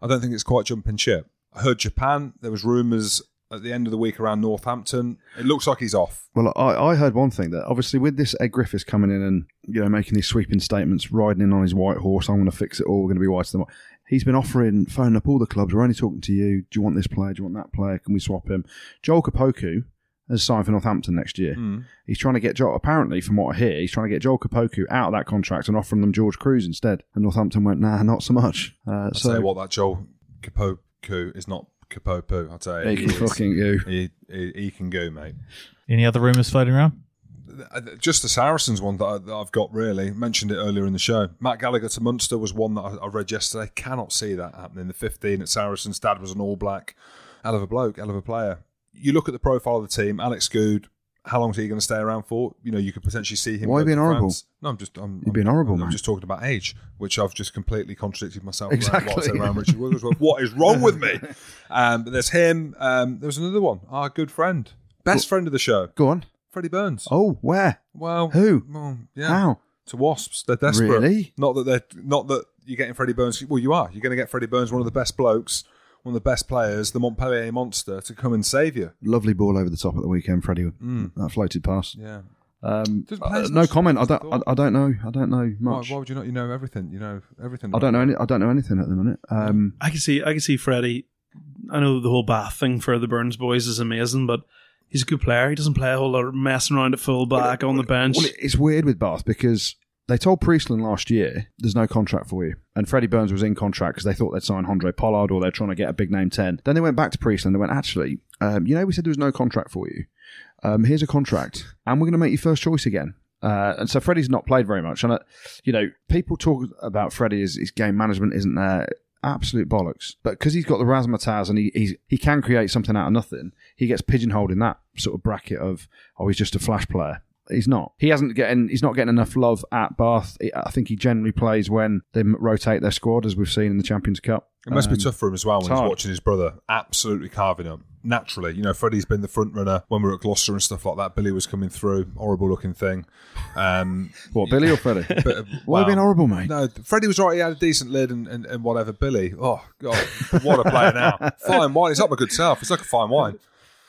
I don't think it's quite jumping ship. I heard Japan. There was rumours at the end of the week around Northampton. It looks like he's off. Well, I, I heard one thing that obviously with this Ed Griffiths coming in and you know making these sweeping statements, riding in on his white horse, I'm going to fix it all. We're going to be whiter than white. He's been offering, phoning up all the clubs. We're only talking to you. Do you want this player? Do you want that player? Can we swap him? Joel Kpoku has signed for Northampton next year. He's trying to get Joel. Apparently, from what I hear, he's trying to get Joel Kpoku out of that contract and offering them George Kruis instead. And Northampton went, nah, not so much. Uh, so what, that Joel Kpoku is not Kapopu. I'll tell you. he He, can is- fucking go. he, he, he can go, mate. Any other rumours floating around? Just the Saracens one that, I, that I've got really mentioned it earlier in the show. Matt Gallagher to Munster was one that I, I read yesterday. Cannot see that happening. The 15 at Saracens. Dad was an All Black. Hell of a bloke, hell of a player. You look at the profile of the team. Alex Goode, how long is he going to stay around for? You know, you could potentially see him. Why go being horrible? France. No, I'm just. I'm, You're being horrible, I'm, I'm just talking about age, which I've just completely contradicted myself. Exactly. Around what around Richard Wigglesworth. what is wrong with me? Um, but there's him. Um, there was another one. Our good friend, best friend of the show, Go on. Freddie Burns. Oh, where? Well, Who? Well, yeah. How? To Wasps, they're desperate. Really? Not that they're not that you're getting Freddie Burns. Well, you are. You're going to get Freddie Burns, one of the best blokes, one of the best players, the Montpellier monster, to come and save you. Lovely ball over the top at the weekend, Freddie. That floated past. Yeah. Um, uh, no comment. I don't. I. I don't know. I don't know Why, much. why would you not? You know everything. You know everything. I don't know. Any, I don't know anything at the minute. Um, I can see I can see Freddie. I know the whole Bath thing for the Burns boys is amazing, but he's a good player. He doesn't play a whole lot of messing around at full back on the bench. Well, it's weird with Bath because they told Priestland last year there's no contract for you, and Freddie Burns was in contract because they thought they'd sign Andre Pollard or they're trying to get a big name ten. Then they went back to Priestland and went, actually, um, you know, we said there was no contract for you. Um, here's a contract, and we're going to make you first choice again. Uh, and so Freddie's not played very much, and uh, you know, people talk about Freddie as his game management isn't there. Absolute bollocks. But because he's got the razzmatazz and he he can create something out of nothing, he gets pigeonholed in that sort of bracket of oh he's just a flash player. He's not. He hasn't getting. He's not getting enough love at Bath. I think he generally plays when they rotate their squad, as we've seen in the Champions Cup. It must be Um, tough for him as well when he's hard. watching his brother absolutely carving him. Naturally, you know, Freddie's been the front runner when we were at Gloucester and stuff like that. Billy was coming through, horrible looking thing. Um, What Billy or Freddie? but, uh, Why well, being horrible, mate? No, Freddie was right. He had a decent lid and, and, and whatever. Billy, oh god, what a player now! Fine wine. It's not my good self. It's like a fine wine.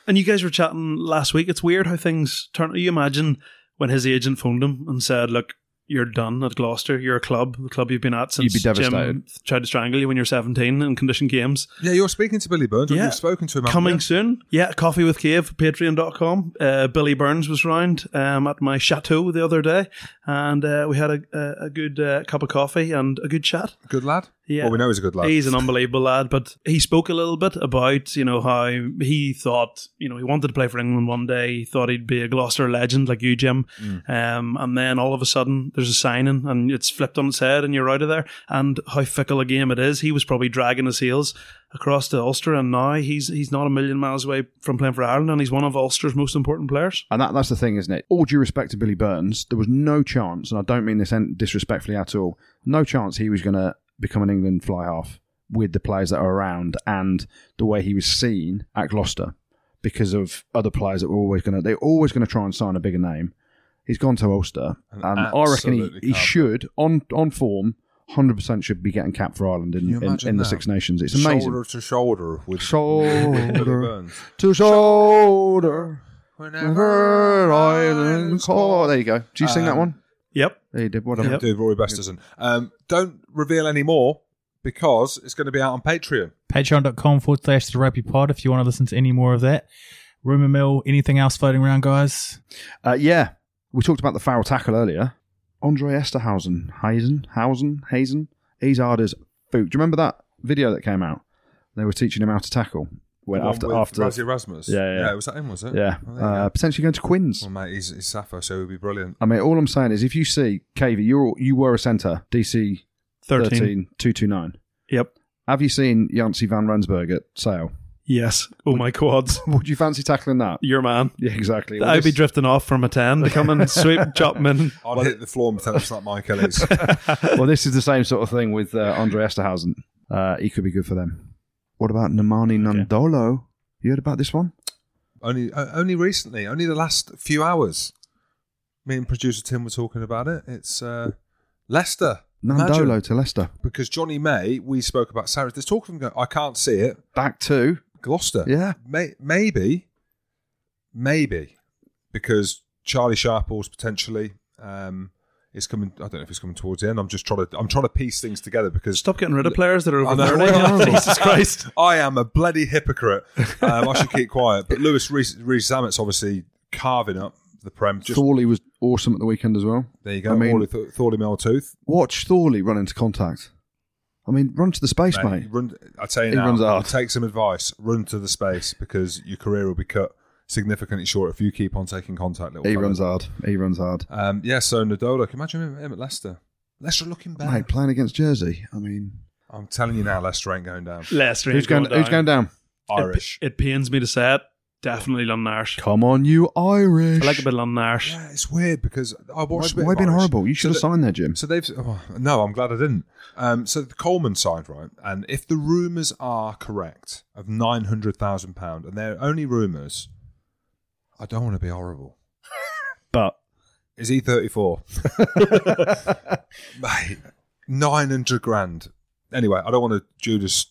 And you guys were chatting last week. It's weird how things turn. You imagine when his agent phoned him and said, "Look, you're done at Gloucester. You're a club, the club you've been at since You'd be Jim devastated. tried to strangle you when you're 17 in conditioned games. Yeah, you're speaking to Billy Burns. Yeah. You've spoken to him. haven't Coming you? soon. Yeah, Coffee with Cave, patreon.com. Uh, Billy Burns was round um, at my chateau the other day, and uh, we had a, a, a good uh, cup of coffee and a good chat. Good lad. Yeah. Well, we know he's a good lad. He's an unbelievable lad, but he spoke a little bit about, you know, how he thought, you know, he wanted to play for England one day. He thought he'd be a Gloucester legend like you, Jim. Mm. Um, and then all of a sudden there's a signing and it's flipped on its head and you're out of there. And how fickle a game it is. He was probably dragging his heels across to Ulster and now he's he's not a million miles away from playing for Ireland and he's one of Ulster's most important players. And that, that's the thing, isn't it? All due respect to Billy Burns, there was no chance, and I don't mean this disrespectfully at all, no chance he was going to become an England fly half with the players that are around and the way he was seen at Gloucester because of other players that were always going to, they're always going to try and sign a bigger name. He's gone to Ulster, And and, I reckon he, he should, on, on form, 100% should be getting capped for Ireland in, in, in the? Six Nations. It's amazing. Shoulder to shoulder with Shoulder. with To shoulder. Whenever Whenever Ireland call. There you go. Do you sing that Um, one? Yep. There you did. Whatever. Yep. Dude, Rory Best doesn't. Um, don't reveal any more because it's going to be out on Patreon. Patreon.com forward slash the rugby pod if you want to listen to any more of that. Rumour mill, anything else floating around, guys? Uh, yeah, we talked about the foul tackle earlier. Andre Esterhuizen, Hazen, Hausen, Hazen. He's hard as food. Do you remember that video that came out? They were teaching him how to tackle. When The after after Rassie Erasmus. Yeah, yeah. yeah. Was that him? Was it? yeah, Oh, there uh, potentially going to Quins. Well, mate, he's, he's Sappho, so he'd be brilliant. I mean, all I'm saying is, if you see KV, you're you were a centre, DC 13. 13 229. Yep. Have you seen Janse van Rensburg at Sale? Yes. Oh my quads. Would you fancy tackling that? Your man. Yeah, exactly. Well, I'd be drifting off from a 10 to come and sweep, chop him in. I'd hit the floor and pretend it's not Mike Ellis. well, this is the same sort of thing with uh, Andre Esterhuizen. Uh, he could be good for them. What about Nemani Nadolo? You heard about this one? only, uh, only recently, only the last few hours. Me and producer Tim were talking about it. It's uh, Leicester. Nandolo Imagine. to Leicester. Because Jonny May, we spoke about Sarah. There's talk of him going, I can't see it. Back to Gloucester. Yeah. May, maybe, maybe, because Charlie Sharples potentially um, is coming. I don't know if he's coming towards the end. I'm just trying to. I'm trying to piece things together because Stop getting rid of players that are I over know. 30. Well, Jesus Christ. I am a bloody hypocrite. Um, I should keep quiet. But Louis Rees-Zammit's obviously carving up the prem. Just Thorley was awesome at the weekend as well. there you go. I mean- Orley Th- Thorley Tooth. Watch Thorley run into contact. I mean, run to the space, mate. Mate, run, I tell you He now, runs hard. take some advice. Run to the space because your career will be cut significantly short if you keep on taking contact. Little He fella. runs hard. He runs hard. Um, yeah, so Nadolo, can you imagine him, him at Leicester? Leicester looking bad. Mate, playing against Jersey. I mean, I'm telling you now, Leicester ain't going down. Leicester who's ain't going? going Who's going down? Irish. It, it pains me to say it. Definitely Londoners. Come on, you Irish. I like a bit of Londoners. Yeah, it's weird because I Why, watched. a bit why of being Irish. horrible? You should have So signed there, Jim. So they've oh, no, I'm glad I didn't. Um, so the Coleman signed right, and if the rumours are correct of nine hundred thousand pound, and they're only rumours, I don't want to be horrible. But Is he thirty four? Mate, nine hundred grand. Anyway, I don't want to Judas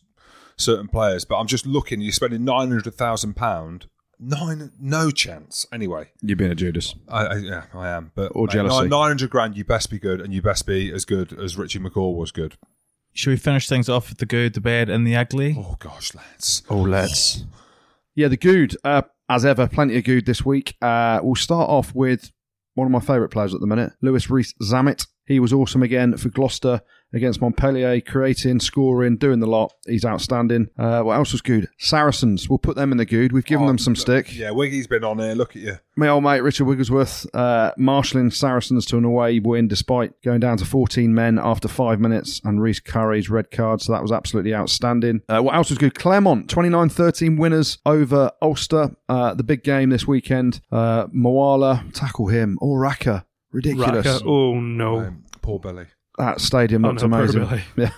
certain players, but I'm just looking. You're spending nine hundred thousand pound. Nine, no chance. Anyway, you're being a Judas. I, I yeah, I am. But Or jealousy. Nine hundred grand. You best be good, and you best be as good as Richie McCaw was good. Should we finish things off with the good, the bad, and the ugly? Oh gosh, lads. Oh, let's. Yeah, the good. Uh, as ever, plenty of good this week. Uh, we'll start off with one of my favourite players at the minute, Louis Rees-Zammit. He was awesome again for Gloucester against Montpellier, creating, scoring, doing the lot. He's outstanding. Uh, what else was good? Saracens. We'll put them in the good. We've given Oh, them some look, stick. Yeah, Wiggy's been on here. Look at you. My old mate Richard Wigglesworth uh, marshalling Saracens to an away win despite going down to 14 men after five minutes and Rhys Carré's red card. So that was absolutely outstanding. Uh, what else was good? Clermont, 29 13 winners over Ulster. Uh, the big game this weekend. Uh, Moala, tackle him. Or Raka. Ridiculous. Raka. Oh no. Um, poor Billy. That stadium looked amazing. Yeah,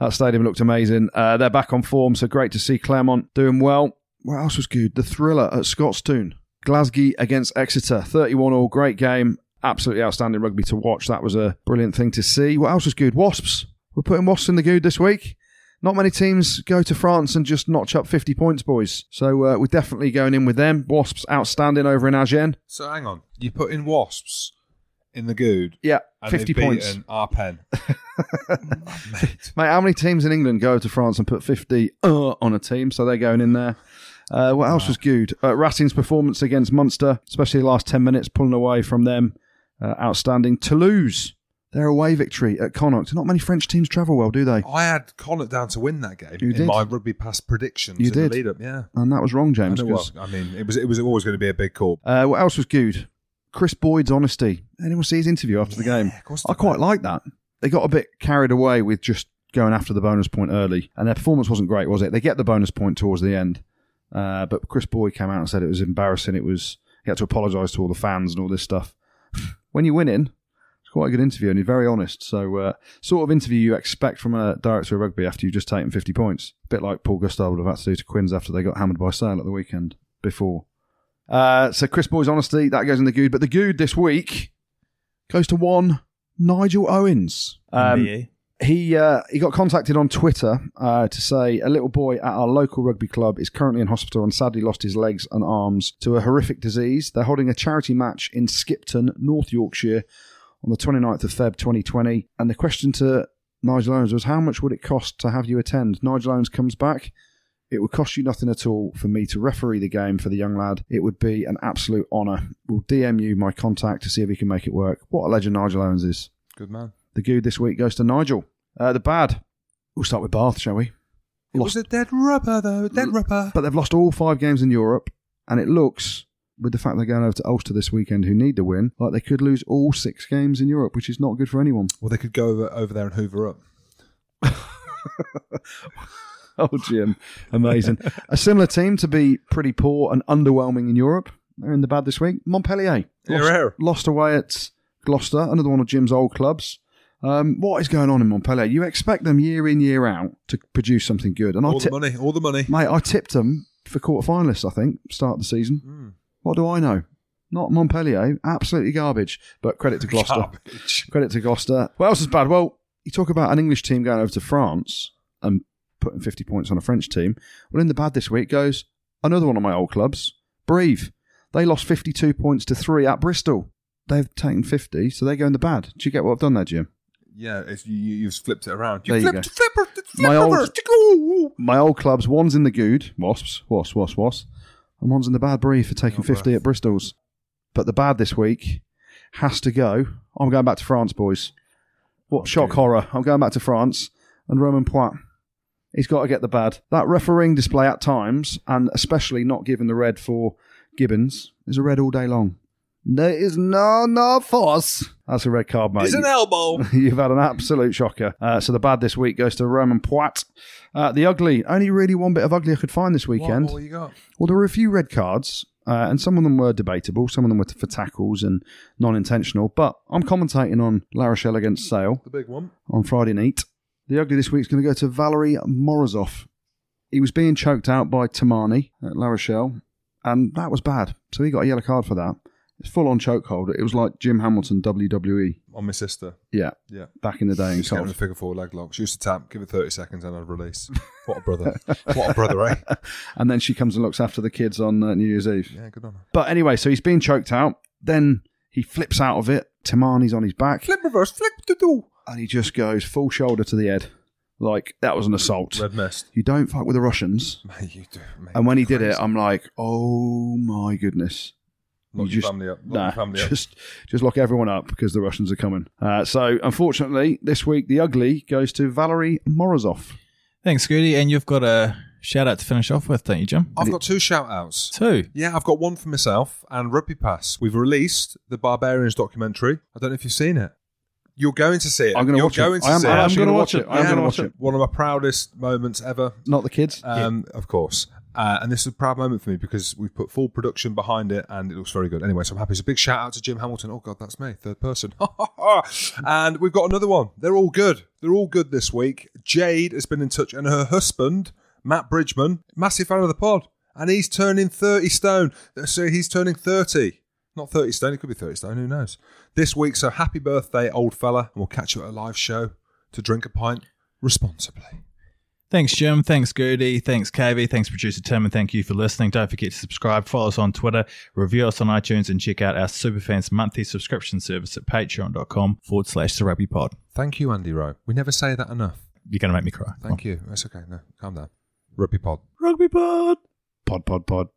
that stadium looked amazing. Uh, they're back on form, so great to see Clermont doing well. What else was good? The thriller at Scotstoun, Glasgow against Exeter, thirty-one all. Great game, absolutely outstanding rugby to watch. That was a brilliant thing to see. What else was good? Wasps. We're putting Wasps in the good this week. Not many teams go to France and just notch up 50 points, boys. So uh, we're definitely going in with them. Wasps outstanding over in Agen. So hang on. You put in wasps in the good. Yeah, And 50 they've points. beaten Our pen. Mate. How many teams in England go to France and put 50 uh, on a team? So they're going in there. Uh, what else was good? Uh, Racing's performance against Munster, especially the last 10 minutes, pulling away from them. Uh, outstanding. Toulouse, their away victory at Connacht. Not many French teams travel well, do they? I had Connacht down to win that game You in did. my rugby pass predictions You in did. the lead up. Yeah. And that was wrong, I, James. know 'cause- what, I mean, it was it was always going to be a big call. Uh, what else was good? Chris Boyd's honesty. Anyone see his interview after the game? I quite like that. They got a bit carried away with just going after the bonus point early, and their performance wasn't great, was it? They get the bonus point towards the end, uh, but Chris Boyd came out and said it was embarrassing. It was he had to apologise to all the fans and all this stuff. when you're winning, it's quite a good interview, and he's very honest. So, uh, sort of interview you expect from a director of rugby after you've just taken 50 points. A bit like Paul Gustard would have had to do to Quins after they got hammered by Sale at the weekend before. Uh, so Chris Boyd's honesty that goes in the good, but the good this week goes to one Nigel Owens. Um, he uh, he got contacted on Twitter uh, to say a little boy at our local rugby club is currently in hospital and sadly lost his legs and arms to a horrific disease. They're holding a charity match in Skipton, North Yorkshire, on the 29th of Feb 2020. And the question to Nigel Owens was, how much would it cost to have you attend? Nigel Owens comes back. It would cost you nothing at all for me to referee the game for the young lad. It would be an absolute honour. We'll DM you my contact to see if we can make it work. What a legend Nigel Owens is. Good man. The good this week goes to Nigel. Uh, the bad. We'll start with Bath, shall we? It was a dead rubber though. Dead rubber. But they've lost all five games in Europe, and it looks, with the fact they're going over to Ulster this weekend, who need the win, like they could lose all six games in Europe, which is not good for anyone. Well, they could go over, over there and hoover up. Oh, Jim, amazing. a similar team to be pretty poor and underwhelming in Europe. They're in the bad this week. Montpellier lost, here. lost away at Gloucester, another one of Jim's old clubs. Um, what is going on in Montpellier? You expect them year in year out to produce something good, and I All the money. All the money. mate, I tipped them for quarter finalists. I think start of the season. Hmm. What do I know? Not Montpellier, absolutely garbage. But credit to Gloucester. Garbage. Credit to Gloucester. What else is bad? Well, you talk about an English team going over to France and putting 50 points on a French team. Well, in the bad this week goes another one of my old clubs, Brive. They lost 52 points to three at Bristol. They've taken 50, so they go in the bad. Do you get what I've done there, Jim? Yeah, it's, you, you- you've flipped it around. There you flipped, go. flip, flip, flip My old- My old clubs, one's in the good, Wasps, Wasps, Wasps, Wasps, and one's in the bad Brive for taking Oh, 50 breath. at Bristol's. But the bad this week has to go. I'm going back to France, boys. What oh, shock dear. horror. I'm going back to France and Romain Poite. He's got to get the bad. That refereeing display at times, and especially not giving the red for Gibbins, is a red all day long. There is no no force. That's a red card, mate. It's an elbow. You've had an absolute shocker. Uh, so the bad this week goes to Romain Poite. Uh, the ugly, only really one bit of ugly I could find this weekend. What, what you got? Well, there were a few red cards, uh, and some of them were debatable. Some of them were for tackles and non-intentional. But I'm commentating on La Rochelle against Sale The big one. on Friday night. The ugly this week is going to go to Valery Morozov. He was being choked out by Tamani at La Rochelle, and that was bad. So he got a yellow card for that. It's full on chokehold. It was like Jim Hamilton WWE. On my sister. Yeah, Yeah. back in the day get him Colts. a figure four leg lock. She used to tap, give it 30 seconds and I'd release. What a brother. what a brother, eh? And then she comes and looks after the kids on uh, New Year's Eve. Yeah, good on her. But anyway, so he's being choked out. Then he flips out of it. Tamani's on his back. Flip reverse, flip to do. And he just goes full shoulder to the head. Like, that was an assault. Red mist. You don't fuck with the Russians. Mate, you do. Mate, And when he did it, crazy. I'm like, oh my goodness. Lock you your just- family up. Lock Nah, your family up. just just lock everyone up because the Russians are coming. Uh, so unfortunately, this week the ugly goes to Valery Morozov. Thanks, Scooty. And you've got a shout out to finish off with, don't you, Jim? I've got two shout outs. Two. Yeah, I've got one for myself and Rugby Pass. We've released the Barbarians documentary. I don't know if you've seen it. You're going to see it. I'm going to watch it. I am, I'm gonna watch watch it. I'm going to watch it. One of my proudest moments ever. Not the kids. Um, Of course. Uh, and this is a proud moment for me because we've put full production behind it and it looks very good. Anyway, so I'm happy. So big shout out to Jim Hamilton. Oh, God, that's me, third person. and we've got another one. They're all good. They're all good this week. Jade has been in touch and her husband, Matt Bridgman, massive fan of the pod. And he's turning 30 stone. So he's turning 30. Not 30 stone, it could be 30 stone, who knows? This week, so happy birthday, old fella. And we'll catch you at a live show to drink a pint responsibly. Thanks, Jim. Thanks, Goodey. Thanks, KV. Thanks, producer Tim. And thank you for listening. Don't forget to subscribe, follow us on Twitter, review us on iTunes, and check out our Superfans monthly subscription service at patreon.com forward slash the rugby pod. Thank you, Andy Rowe. We never say that enough. You're going to make me cry. Thank you. That's okay. No, calm down. Rugby pod. Rugby pod. Pod, pod, pod.